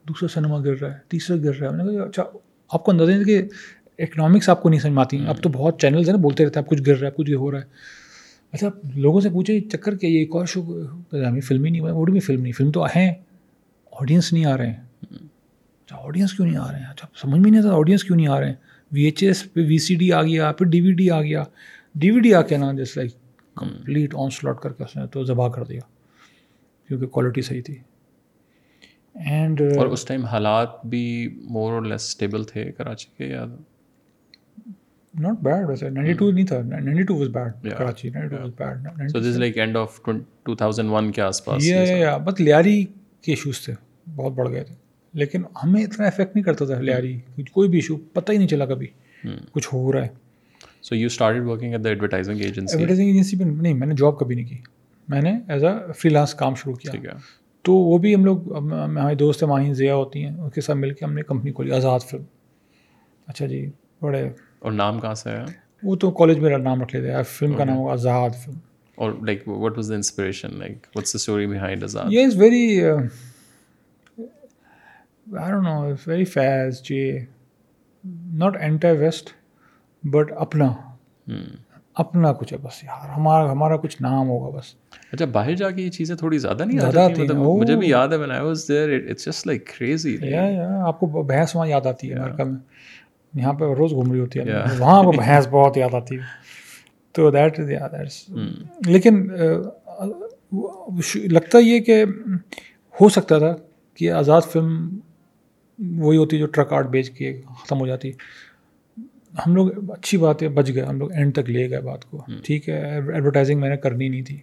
دوسرا سنیما گر رہا ہے تیسرا گر رہا ہے۔ میں نے کہا اچھا آپ کو اندازہ نہیں کہ اکنامکس آپ کو نہیں سمجھ آتی۔ اب تو بہت چینلز ہیں نا بولتے رہتے ہیں اب کچھ گر رہا ہے کچھ یہ ہو رہا ہے۔ اچھا لوگوں سے پوچھے چکر کیا یہ ایک اور شو ہمیں فلم ہی نہیں وہ بھی فلم نہیں فلم تو ہیں۔ آڈینس نہیں آ رہے ہیں۔ اچھا آڈینس کیوں نہیں آ رہے ہیں؟ اچھا سمجھ میں نہیں آتا آڈینس کیوں نہیں آ رہے ہیں۔ وی ایچ ایس پہ وی سی ڈی آ گیا پھر ڈی وی ڈی آ گیا۔ ڈی وی ڈی آ کے نا جس لائک کمپلیٹ آن سلاٹ کر کے اس نے تو ذبح کر دیا کیونکہ کوالٹی صحیح تھی۔ اینڈ اور اس ٹائم حالات بھی مور اور لیس اسٹیبل تھے کراچی کے یا ناٹ بیڈ ویسے نائنٹی ٹو نہیں تھا ninety two was bad Karachi ninety two was bad so this like end of two thousand one کے آس پاس یہ بس لیاری کے ایشوز تھے بہت بڑھ گئے تھے لیکن ہمیں اتنا افیکٹ نہیں کرتا تھا لیاری کوئی بھی ایشو پتہ ہی نہیں چلا کبھی کچھ ہو رہا ہے so you start working at the advertising agency advertising agency پہ نہیں میں نے جاب کبھی نہیں کی میں نے ایز اے فری لانس کام شروع کیا تو وہ بھی ہم لوگ ہمارے دوست ماہین ضیاء ہوتی ہیں ان کے ساتھ مل کے ہم نے کمپنی کھولی آزاد فلم اچھا جی بڑے اور نام کہاں سے ہے وہ تو کالج میرا نام رکھ لیتے ہیں فلم کا نام ہوگا آزاد فلم۔ اور like what was the inspiration like what's the story behind Azaad یہ is very I don't know it's very fuzzy. Not interest but اپنا اپنا کچھ ہے بس یار۔ ہمارا ہمارا کچھ نام ہوگا بس۔ اچھا باہر جا کے یہ چیزیں تھوڑی زیادہ نہیں زیادہ آتی؟ مطلب مجھے بھی یاد ہے when I was there it's just like crazy. آپ کو بحث وہاں یاد آتی ہے امریکہ میں۔ یہاں پہ روز گھوم رہی ہوتی ہے۔ وہاں پہ بھینس بہت یاد آتی ہے تو دیٹ از یاد لیکن لگتا یہ کہ ہو سکتا تھا کہ آزاد فلم وہی ہوتی جو ٹرک آرٹ بیچ کے ختم ہو جاتی۔ ہم لوگ اچھی بات ہے بچ گئے۔ ہم لوگ اینڈ تک لے گئے بات کو۔ ٹھیک ہے ایڈورٹائزنگ میں نے کرنی نہیں تھی۔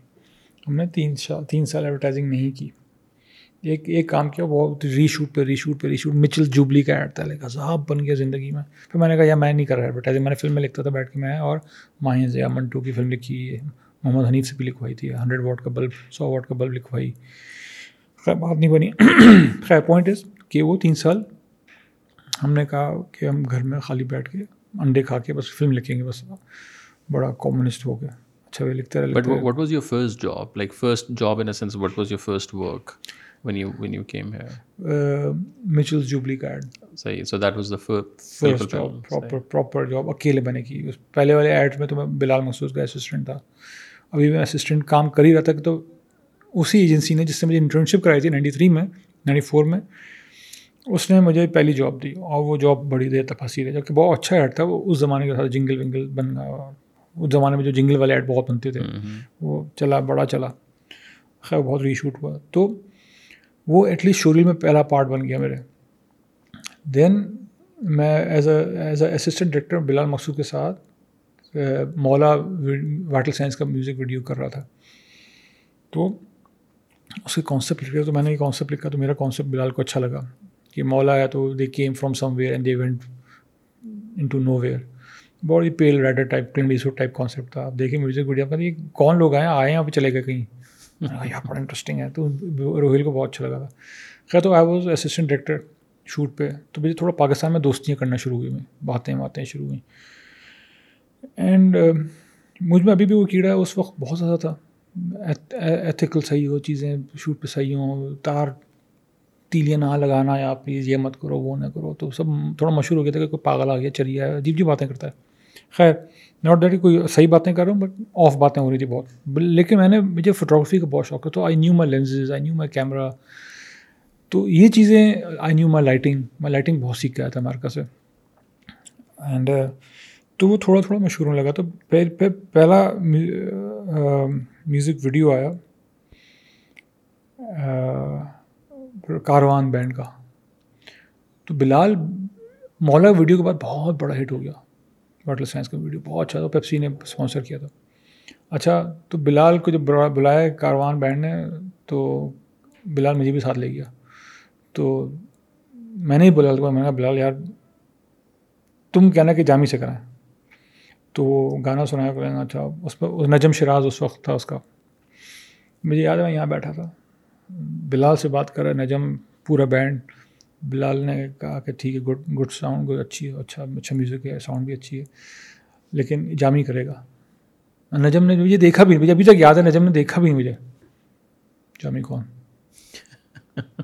ہم نے تین سال تین سال ایڈورٹائزنگ نہیں کی۔ ایک ایک کام کیا وہ ری شوٹ پہ ری شوٹ پہ ری شوٹ مچل جوبلی کا ایڈ تھا لے کر صاحب بن گیا زندگی میں۔ پھر میں نے کہا یا میں نہیں کر رہا ایڈورٹائزنگ میں نے فلم میں لکھتا تھا بیٹھ کے میں اور ماہی ضیاء منٹو کی فلم لکھی ہے محمد حنیف سے بھی لکھوائی تھی ہنڈریڈ واٹ کا بلب سو واٹ کا بلب لکھوائی۔ خیر بات نہیں بنی۔ خیر پوائنٹ از کہ وہ تین سال ہم نے کہا کہ ہم گھر میں خالی بیٹھ کے انڈے کھا کے بس فلم لکھیں گے بس بڑا کامنسٹ ہو گیا۔ اچھا وہ لکھتے رہے what was your first job like first job in sense what was your first work when you اکیلے بنے کی پہلے والے ایڈ میں تو میں بلال مخصوص کا اسسٹنٹ تھا ابھی میں اسسٹنٹ کام کر ہی رہا تھا کہ تو اسی ایجنسی نے جس سے مجھے انٹرنشپ کرائی تھی نائنٹی تھری میں نائنٹی فور میں اس نے مجھے پہلی جاب دی اور وہ جاب بڑی دیر تک پھنسی رہی جبکہ بہت اچھا ایڈ تھا وہ اس زمانے کے ساتھ جنگل ونگل بن گیا اس زمانے میں جو جنگل والے ایڈ بہت بنتے تھے وہ چلا بڑا چلا خیر بہت ری شوٹ ہوا تو وہ ایٹ لیسٹ شوریل میں پہلا پارٹ بن گیا میرے۔ دین میں as a as a assistant director Bilal Maqsood کے ساتھ مولا وائٹل سائنس کا میوزک ویڈیو کر رہا تھا۔ تو اس کے کانسیپٹ لکھا تو میں نے یہ کانسیپٹ لکھا، تو میرا کانسیپٹ بلال کو اچھا لگا کہ مولا آیا تو they came from somewhere and they went into nowhere بہت ہی پیل رائڈر ٹائپ کلنڈیسو ٹائپ کانسیپٹ تھا۔ آپ دیکھیں میوزک ویڈیو کا یہ کون لوگ آئے آئے ہیں آپ چلے گئے کہیں؟ میں بڑا انٹرسٹنگ ہے. تو روہیل کو بہت اچھا لگا تھا۔ خیر، تو I was assistant director shoot پہ۔ تو مجھے تھوڑا پاکستان میں دوستیاں کرنا شروع ہوئی۔ میں باتیں باتیں شروع ہوئیں۔ اینڈ uh, مجھ میں ابھی بھی وہ کیڑا ہے اس وقت بہت زیادہ تھا۔ ایتھیکل صحیح ہو، چیزیں شوٹ پہ صحیح ہوں۔ تار تیلیاں نہ لگانا، یا پلیز یہ مت کرو، وہ نہ کرو۔ تو سب تھوڑا مشہور ہو گیا تھا کہ کوئی پاگل آ گیا چلیے عجیب جی باتیں کرتا ہے۔ خیر ناٹ دیٹ کوئی صحیح باتیں کر رہا ہوں بٹ آف باتیں ہو رہی تھیں بہت۔ لیکن میں نے، مجھے فوٹوگرافی کا بہت شوق ہے۔ تو I knew my lenses I knew my camera تو یہ چیزیں آئی نیو مائی لائٹنگ میں لائٹنگ بہت سیکھ گیا تھا امریکہ سے۔ اینڈ uh, تو وہ تھوڑا تھوڑا مشہور ہونے لگا۔ تو پہلا میوزک ویڈیو آیا۔ کاروان بینڈ کا۔ تو بلال، مولا ویڈیو کے بعد بہت بڑا ہٹ ہو گیا۔ واٹر سائنس کا ویڈیو، بہت اچھا تھا، پیپسی نے اسپانسر کیا تھا۔ اچھا تو بلال کو جب بلایا کاروان بینڈ نے، تو بلال مجھے بھی ساتھ لے گیا۔ تو میں نے ہی بلال کو، میں نے کہا، بلال یار، تم کہنا کہ جامی سے کرائیں تو وہ گانا سنایا کریں اچھا اس پر نجم شراز اس وقت تھا اس کا۔ مجھے یاد ہے، میں یہاں بیٹھا تھا۔ بلال سے بات کر رہا نجم، پورا بینڈ بلال نے کہا کہ ٹھیک ہے گڈ گڈ ساؤنڈ گڈ اچھی ہے اچھا اچھا میوزک ہے ساؤنڈ بھی اچھی ہے لیکن جامی کرے گا۔ نجم نے مجھے دیکھا بھی مجھے ابھی تک یاد ہے نجم نے دیکھا بھی مجھے۔ جامی کون؟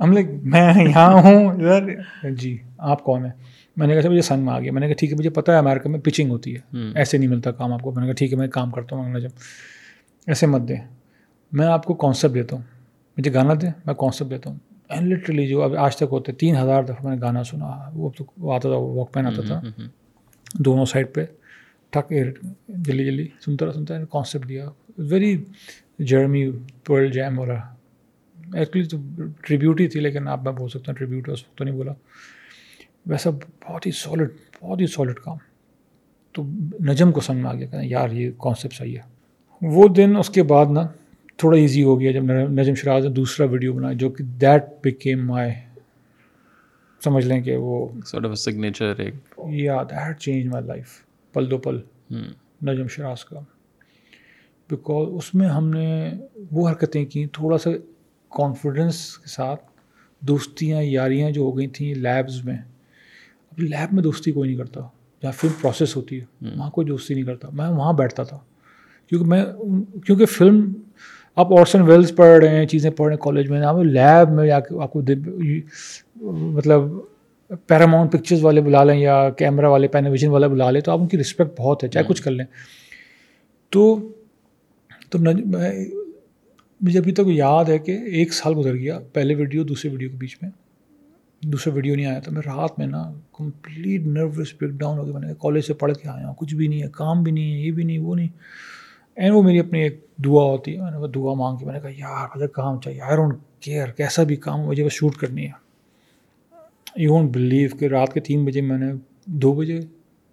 ہم لے میں یہاں ہوں ادھر۔ جی آپ کون ہیں؟ میں نے کہا مجھے سنگ میں آ گیا۔ میں نے کہا ٹھیک ہے مجھے پتہ ہے امیرکا میں پچنگ ہوتی ہے۔ ایسے نہیں ملتا کام آپ کو۔ میں نے کہا ٹھیک ہے میں کام کرتا ہوں نجم۔ ایسے مت دیں۔ میں آپ کو کانسیپٹ دیتا ہوں۔ مجھے گانا دیں میں کانسیپٹ دیتا ہوں۔ اینڈ لٹرلی جو اب آج تک ہوتے تین ہزار دفعہ میں نے گانا سنا وہ اب تو آتا تھا واک پین آتا تھا۔ دونوں سائڈ پہ ٹھک ایئر جلدی جلدی سنتا رہا سنتا رہا کانسیپٹ دیا۔ ویری جرمی پرل جیم ہو رہا ایکچولی تو ٹریبیوٹ ہی تھی لیکن آپ میں بول سکتا ہوں ٹریبیوٹ اس وقت تو نہیں بولا۔ ویسا بہت ہی سالڈ بہت ہی سالڈ کام۔ تو نجم کو سمجھ میں آ گیا کہ یار یہ کانسیپٹ صحیح ہے۔ وہ دن اس کے بعد نا تھوڑا ایزی ہو گیا جب نجم شراز نے دوسرا ویڈیو بنایا جو کہ دیٹ بکیم مائی سمجھ لیں کہ وہ سارٹ آف سگنیچر یا that change my life Pal Do Pal. Najam Sheraz کا. بیکاز اس میں ہم نے وہ حرکتیں کی تھوڑا سا کانفیڈنس کے ساتھ دوستیاں یاریاں جو ہو گئی تھیں لیبز میں اب لیب میں دوستی کوئی نہیں کرتا جہاں فلم پروسیس ہوتی ہے۔ وہاں کوئی دوستی نہیں کرتا۔ میں وہاں بیٹھتا تھا۔ کیونکہ میں کیونکہ فلم آپ آرسن ویلز پڑھ رہے ہیں چیزیں پڑھ رہے ہیں کالج میں آپ لیب میں جا کے آپ کو مطلب پیراماؤنٹ پکچرز والے بلا لیں یا کیمرہ والے پینویژن والے بلا لیں تو آپ ان کی رسپیکٹ بہت ہے چاہے ہاں۔ کچھ کر لیں۔ تو تو مجھے ابھی تک یاد ہے کہ ایک سال گزر گیا پہلے ویڈیو دوسرے ویڈیو کے بیچ میں۔ دوسرا ویڈیو نہیں آیا تھا میں رات میں نا کمپلیٹ نروس بریک ڈاؤن ہو گیا۔ میں نے کالج سے پڑھ کے آیا ہوں کچھ بھی نہیں ہے کام بھی نہیں ہے یہ بھی نہیں وہ نہیں۔ اینڈ وہ میری اپنی ایک دعا ہوتی ہے میں نے وہ دعا مانگ کے میں نے کہا یار مجھے کام چاہیے آئی ڈونٹ کیئر کیسا بھی کام مجھے بس شوٹ کرنی ہے۔ یو ڈونٹ بلیو کہ رات کے تین بجے میں نے دو بجے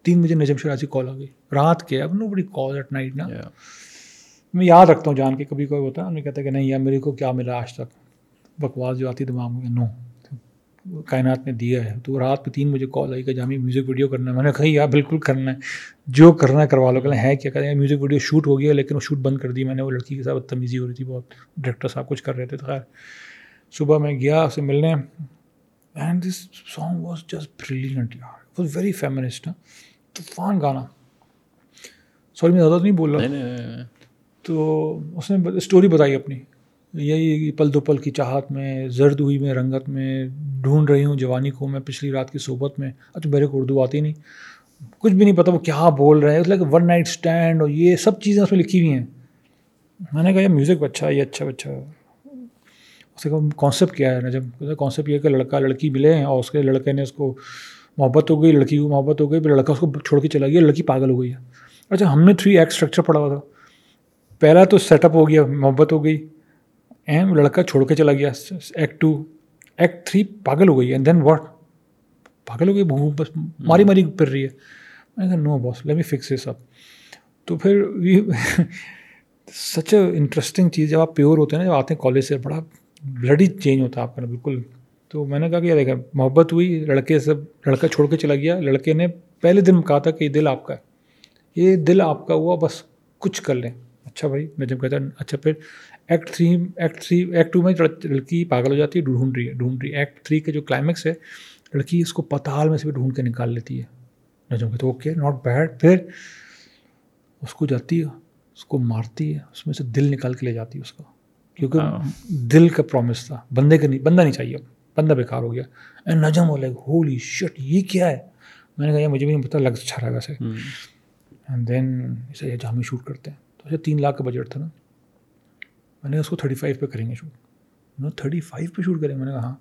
تین بجے نجم شراسی کال آ گئی۔ رات کے اب نو بڑی کال ایٹ نائٹ نا میں یاد رکھتا ہوں جان کے کبھی کوئی ہوتا ہے میں کہتا ہے کہ نہیں یار میرے کو کیا ملا آج تک۔ بکواس جو آتی دماغ میں نو کائنات نے دیا ہے۔ تو رات کو تین مجھے کال آئی کہ جامع میوزک ویڈیو کرنا ہے۔ میں نے کہا یار بالکل کرنا ہے۔ جو کرنا ہے کروا لو۔ کہ ہے کیا؟ کہتے ہیں میوزک ویڈیو شوٹ ہو گیا لیکن وہ شوٹ بند کر دی۔ میں نے وہ لڑکی کے ساتھ بدتمیزی ہو رہی تھی بہت۔ ڈائریکٹر صاحب کچھ کر رہے تھے۔ تو خیر صبح میں گیا اسے ملنے۔ And this song was just brilliant یار۔ واز ویری فیمنسٹ طوفان گانا۔ سوری میں زیادہ تو نہیں بول رہا۔ تو اس نے اسٹوری بتائی اپنی۔ یہی پل دو پل کی چاہت میں، زرد ہوئی میں، رنگت میں، ڈھونڈ رہی ہوں جوانی کو میں پچھلی رات کی صحبت میں۔ اچھا میرے کو اردو آتی نہیں۔ کچھ بھی نہیں پتا وہ کیا بول رہے ہیں۔ لائک ون نائٹ اسٹینڈ اور یہ سب چیزیں اس میں لکھی ہوئی ہیں۔ میں نے کہا، یہ میوزک اچھا ہے، یہ اچھا اچھا۔ اس کا کانسیپٹ کیا ہے؟ جب کانسیپٹ یہ کہ لڑکا، لڑکی ملے ہیں اور اس کے لڑکے نے اس کو محبت ہو گئی، لڑکی کو محبت ہو گئی، پھر لڑکا اس کو چھوڑ کے چلا گیا، لڑکی پاگل ہو گئی۔ ہے اچھا ہم نے تھری ایک اسٹرکچر پڑھا ہوا تھا۔ پہلا تو سیٹ اپ ہو گیا، محبت ہو گئی۔ ایم لڑکا چھوڑ کے چلا گیا ایکٹ ٹو ایکٹ تھری پاگل ہو گئی اینڈ دین واٹ پاگل ہو گئی بس ماری ماری پھر رہی ہے۔ میں نے کہا نو باس لیٹ می فکس یہ سب تو پھر سچ اے انٹرسٹنگ چیز جب آپ پیور ہوتے ہیں نا، جب آتے ہیں کالج سے، بڑا بلڈی چینج ہوتا ہے آپ کا بالکل۔ تو میں نے کہا کہ دیکھا محبت ہوئی، لڑکے سے لڑکا چھوڑ کے چلا گیا۔ لڑکے نے پہلے دن کہا تھا کہ یہ دل آپ کا ہے۔ یہ دل آپ کا ہوا، بس کچھ کر لیں۔ اچھا بھائی میں جب کہتا اچھا پھر act three act three act two میں لڑکی پاگل ہو جاتی ہے ڈھونڈ رہی ہے ڈھونڈ رہی ہے۔ ایکٹ تھری کے جو کلائمیکس ہے لڑکی اس کو پتال میں سے بھی ڈھونڈ کے نکال لیتی ہے۔ نجم کہتے اوکے ناٹ بیڈ پھر اس کو جاتی ہے اس کو مارتی ہے اس میں سے دل نکال کے لے جاتی ہے اس کا کیونکہ ہاں۔ دل کا پرومس تھا بندے کا نہیں بندہ نہیں چاہیے بندہ بیکار ہو گیا۔ اینڈ نجم ہو لائک ہولی شٹ یہ کیا ہے؟ میں نے کہا یہ مجھے بھی نہیں پتا لگ اچھا رہا ویسے۔ اینڈ دین اسے جامع شوٹ کرتے ہیں۔ تو اسے تین لاکھ کا بجٹ تھا نا۔ میں نے اس کو تھرٹی فائیو پہ کریں گے شوٹ میں تھرٹی فائیو پہ شوٹ کریں؟ گے میں نے کہا ہاں۔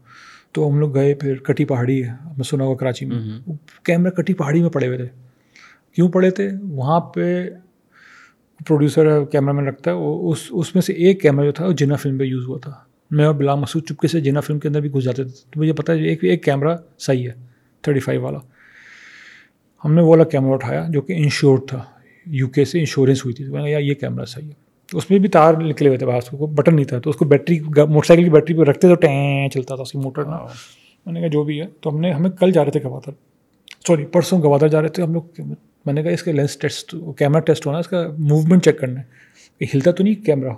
تو ہم لوگ گئے پھر کٹی پہاڑی ہے۔ میں سنا ہوا کراچی میں۔ کیمرہ کٹی پہاڑی میں پڑے ہوئے تھے۔ کیوں پڑے تھے؟ وہاں پہ پروڈیوسر کیمرہ مین رکھتا ہے۔ وہ اس اس میں سے ایک کیمرہ جو تھا وہ جنا فلم پہ یوز ہوا تھا۔ میں اور بلا مسعود چپکے سے جنا فلم کے اندر بھی گھس جاتے تھے۔ تو مجھے پتا ہے ایک ایک کیمرہ صحیح ہے تھرٹی فائیو والا۔ ہم نے وہ والا کیمرہ اٹھایا جو کہ انشور تھا۔ یو کے سے انشورنس ہوئی تھی۔ تو میں نے کہا یہ کیمرہ صحیح ہے۔ اس میں بھی تار نکلے ہوئے تھے باہر کو بٹن نہیں تھا۔ تو اس کو بیٹری، موٹر سائیکل کی بیٹری پہ رکھتے تو ٹین چلتا تھا، اس کی موٹر نا۔ میں نے کہا، جو بھی ہے۔ تو ہم نے، ہمیں کل جا رہے تھے گوادر۔ سوری، پرسوں گوادر جا رہے تھے ہم لوگ۔ میں نے کہا، اس کا لینس ٹیسٹ، کیمرہ ٹیسٹ ہونا اس کا موومنٹ چیک کرنا ہے۔ ہلتا تو نہیں، کیمرہ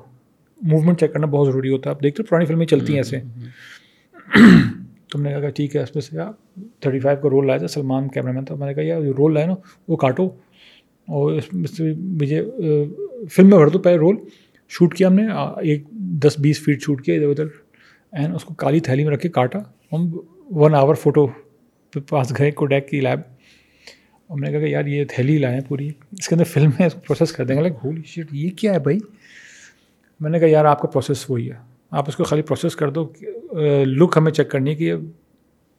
موومنٹ چیک کرنا بہت ضروری ہوتا ہے۔ آپ دیکھتے پرانی فلمیں چلتی ہیں ایسے۔ تو ہم نے کہا، ٹھیک ہے، اس میں سے تھرٹی فائیو کا رول لایا تھا، سلمان کیمرہ مین تھا۔ میں نے کہا، یار رول لائے نا، وہ کاٹو۔ اور اس میں سے مجھے فلم میں بھر دو پہلے رول، شوٹ کیا ہم نے ایک دس بیس فیٹ شوٹ کیا ادھر ادھر اینڈ اس کو کالی تھیلی میں رکھ کے کاٹا۔ ہم ون آور فوٹو پاس گئے کوڈیک کی لیب ہم نے کہا کہ یار یہ تھیلی لائیں پوری۔ اس کے اندر فلم ہے، اس کو پروسیس کر دیں گے۔ لائک ہولی شیٹ یہ کیا ہے بھائی؟ میں نے کہا یار آپ کا پروسیس وہی ہے۔ آپ اس کو خالی پروسیس کر دو۔ لک ہمیں چیک کرنی ہے کہ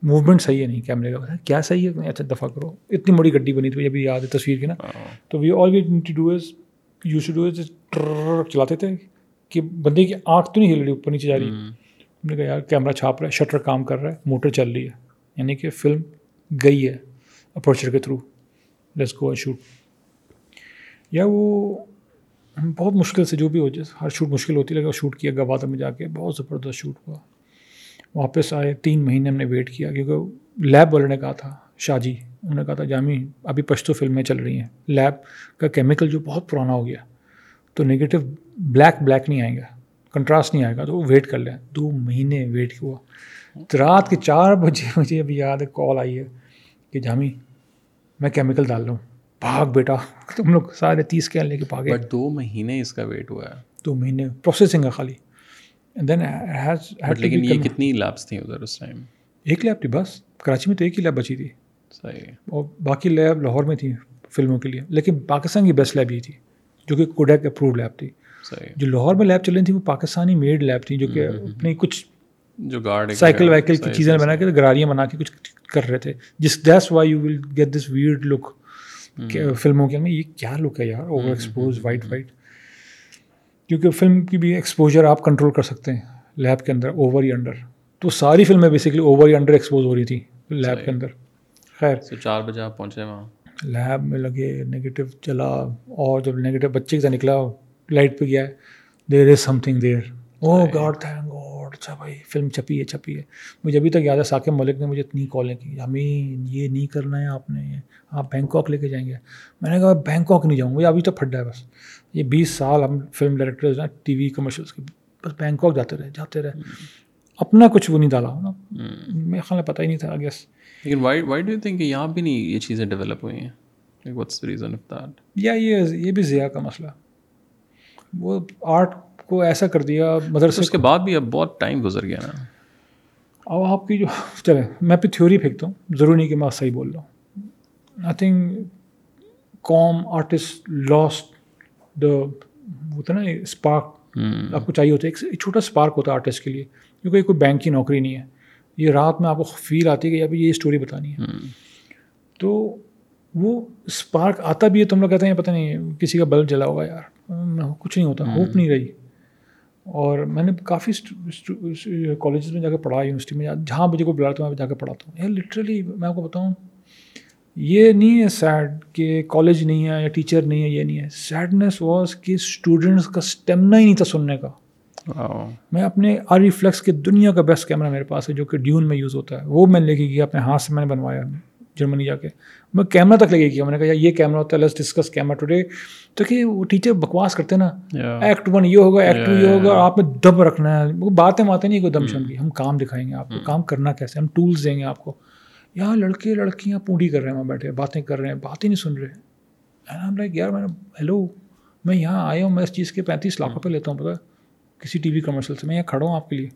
موومنٹ صحیح ہے نہیں کیمرے کا۔ کیا صحیح ہے؟ اچھا دفاع کرو۔ اتنی بڑی گڈی بنی تھی ابھی یاد ہے تصویر کی نا۔ تو we all we to do as you show do as چلاتے تھے کہ بندے کی آنکھ تو نہیں ہل رہی اوپر نیچے جا رہی۔ ہم نے کہا یار کیمرہ چھاپ رہا ہے شٹر کام کر رہا ہے موٹر چل رہی ہے۔ یعنی کہ فلم گئی ہے اپروچر کے تھرو لیٹس گو شوٹ یا وہ بہت مشکل سے جو بھی ہو جائے ہر شوٹ مشکل ہوتی لگا شوٹ کیا گوادر میں جا کے بہت زبردست شوٹ ہوا۔ واپس آئے تین مہینے ہم نے ویٹ کیا کیونکہ لیب والے نے کہا تھا شاہ جی انہوں نے کہا تھا جامی ابھی پشتو فلمیں چل رہی ہیں۔ لیب کا کیمیکل جو بہت پرانا ہو گیا تو نگیٹو بلیک بلیک نہیں آئے گا کنٹراسٹ نہیں آئے گا تو وہ ویٹ کر لیں۔ دو مہینے ویٹ ہوا رات کے چار بجے مجھے ابھی یاد ہے کال آئی ہے کہ جامی میں کیمیکل ڈال رہا ہوں۔ بھاگ بیٹا تم لوگ سارے تیس کے لے کے بھاگے۔ دو مہینے اس کا ویٹ ہوا ہے۔ دو مہینے پروسیسنگ ہے خالی۔ دین لیکن یہ کتنی لیبس تھیں ادھر اس ٹائم ایک لیب تھی بس کراچی میں تو ایک ہی لیب بچی تھی۔ صحیح۔ اور باقی لیب لاہور میں تھی فلموں کے لیے۔ لیکن پاکستان کی بیسٹ لیب یہ تھی جو کہ کوڈیک اپروڈ لیب تھی۔ صحیح۔ جو لاہور میں لیب چل رہی تھی وہ پاکستانی میڈ لیب تھی جو کہ اپنی کچھ جو گارڈ سائیکل وائیکل کی چیزیں بنا کے گراریاں بنا کے کچھ کر رہے تھے۔ جس that's why you will get this weird look فلموں کے اندر یہ کیا لک ہے یار؟ اوور ایکسپوز وائٹ وائٹ کیونکہ فلم کی بھی ایکسپوجر آپ کنٹرول کر سکتے ہیں لیب کے اندر اوور یا انڈر تو ساری فلمیں بیسکلی اوور یا انڈر ایکسپوز ہو رہی تھی لیب کے اندر. خیر. چار بجے آپ پہنچے وہاں. لیب میں لگے نگیٹو چلا اور جب نگیٹو بچے کے ساتھ نکلا لائٹ پہ گیا ہے there is something there oh God thank God اچھا بھائی فلم چھپی ہے چھپی ہے. مجھے ابھی تک یاد ہے ثاقب ملک نے مجھے اتنی کالیں کی ہمیں یہ نہیں کرنا ہے آپ نے آپ بینکاک لے کے جائیں گے. میں نے کہا بینکاک نہیں جاؤں گا ابھی تو پھڈا ہے بس. یہ بیس سال ہم film director T V commercials کے بس بینکاک جاتے رہے جاتے رہے۔ اپنا کچھ وہ نہیں ڈالا نا۔ میرے خیال میں پتہ ہی نہیں تھا گیس لیکن وائی وائی ڈو تھنک کہ یہاں بھی نہیں یہ چیزیں ڈیولپ ہوئی ہیں؟ Reason of that? یا یہ یہ بھی ضیاء کا مسئلہ۔ وہ آرٹ کو ایسا کر دیا مدرسے اس کے بعد بھی اب بہت ٹائم گزر گیا نا۔ اب آپ کی جو چلے میں پہ تھیوری پھینکتا ہوں۔ ضروری نہیں کہ میں صحیح بول رہا ہوں۔ آئی تھنک کام آرٹسٹ لاسٹ دا ہوتا ہے نا اسپارک آپ کو چاہیے ہوتا ہے۔ ایک چھوٹا اسپارک ہوتا ہے آرٹسٹ کے لیے۔ کیونکہ کوئی بینک کی نوکری نہیں ہے۔ یہ رات میں آپ کو فیل آتی ہے کہ ابھی یہ اسٹوری بتانی ہے۔ تو وہ اسپارک آتا بھی ہے تو ہم لوگ کہتے ہیں پتہ نہیں کسی کا بلب جلا ہوگا یار۔ کچھ نہیں ہوتا ہوپ نہیں رہی۔ اور میں نے کافی کالجز میں جا کے پڑھا یونیورسٹی میں جہاں مجھے کوئی بلاتا ہوں میں جا کے پڑھاتا ہوں۔ لٹرلی میں آپ کو بتاؤں یہ نہیں ہے سیڈ کہ کالج نہیں ہے یا ٹیچر نہیں ہے یہ نہیں ہے. سیڈنیس واز کہ اسٹوڈنٹس کا اسٹیمنا ہی نہیں تھا سننے کا. میں اپنے آر ریفلیکس کے دنیا کا بیسٹ کیمرہ میرے پاس ہے جو کہ ڈیون میں یوز ہوتا ہے. وہ میں نے لے کے کیا اپنے ہاتھ سے میں نے بنوایا جرمنی جا کے. میں کیمرہ تک لگے کیا. میں نے کہا یہ کیمرہ ہوتا ہے لیٹس ڈسکس کیمرہ ٹوڈے تو کہ وہ ٹیچر بکواس کرتے نا. ایکٹ ون یہ ہوگا ایکٹ ٹو یہ ہوگا آپ میں دم رکھنا ہے. وہ باتیں باتیں نہیں کوئی دم شم کی. ہم کام دکھائیں گے آپ کو. کام کرنا کیسے ہم ٹولس دیں گے آپ کو. یہاں لڑکے لڑکیاں پونڈی کر رہے ہیں وہاں بیٹھے باتیں کر رہے ہیں باتیں نہیں سن رہے۔ ہم لائک یار میں ہیلو میں یہاں آیا ہوں میں اس چیز کے پینتیس لاکھ روپے لیتا ہوں پتا کسی ٹی وی کمرشل سے میں یہاں کھڑا ہوں آپ کے لیے۔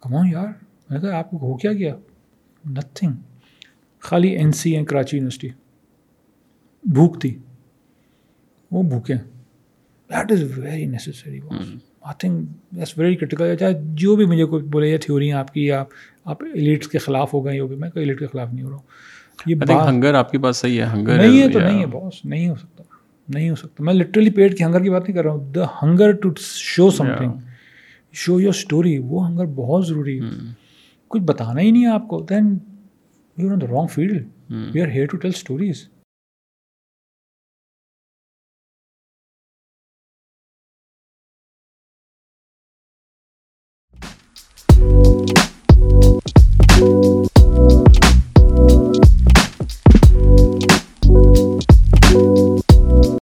کماؤں یار میں کہا آپ کو ہو کیا گیا؟ نتھنگ خالی این سی ہیں کراچی یونیورسٹی بھوک تھی۔ وہ بھوکیں that is very necessary I think that's very critical چاہے جو بھی مجھے کوئی بولے یہ تھیوری ہیں آپ کی یا آپ ایلیٹس کے خلاف ہو گئے بھی میں کوئی ایلیٹ کے خلاف نہیں ہو رہا ہوں۔ یہ ہنگر آپ کے پاس صحیح ہے ہنگر نہیں ہے تو نہیں ہے باس نہیں ہو سکتا نہیں ہو سکتا۔ میں لٹرلی پیٹ کی ہنگر کی بات نہیں کر رہا ہوں the hunger to show something show your story وہ ہنگر بہت ضروری ہے۔ کچھ بتانا ہی نہیں ہے آپ کو then you on the wrong field we are here to tell stories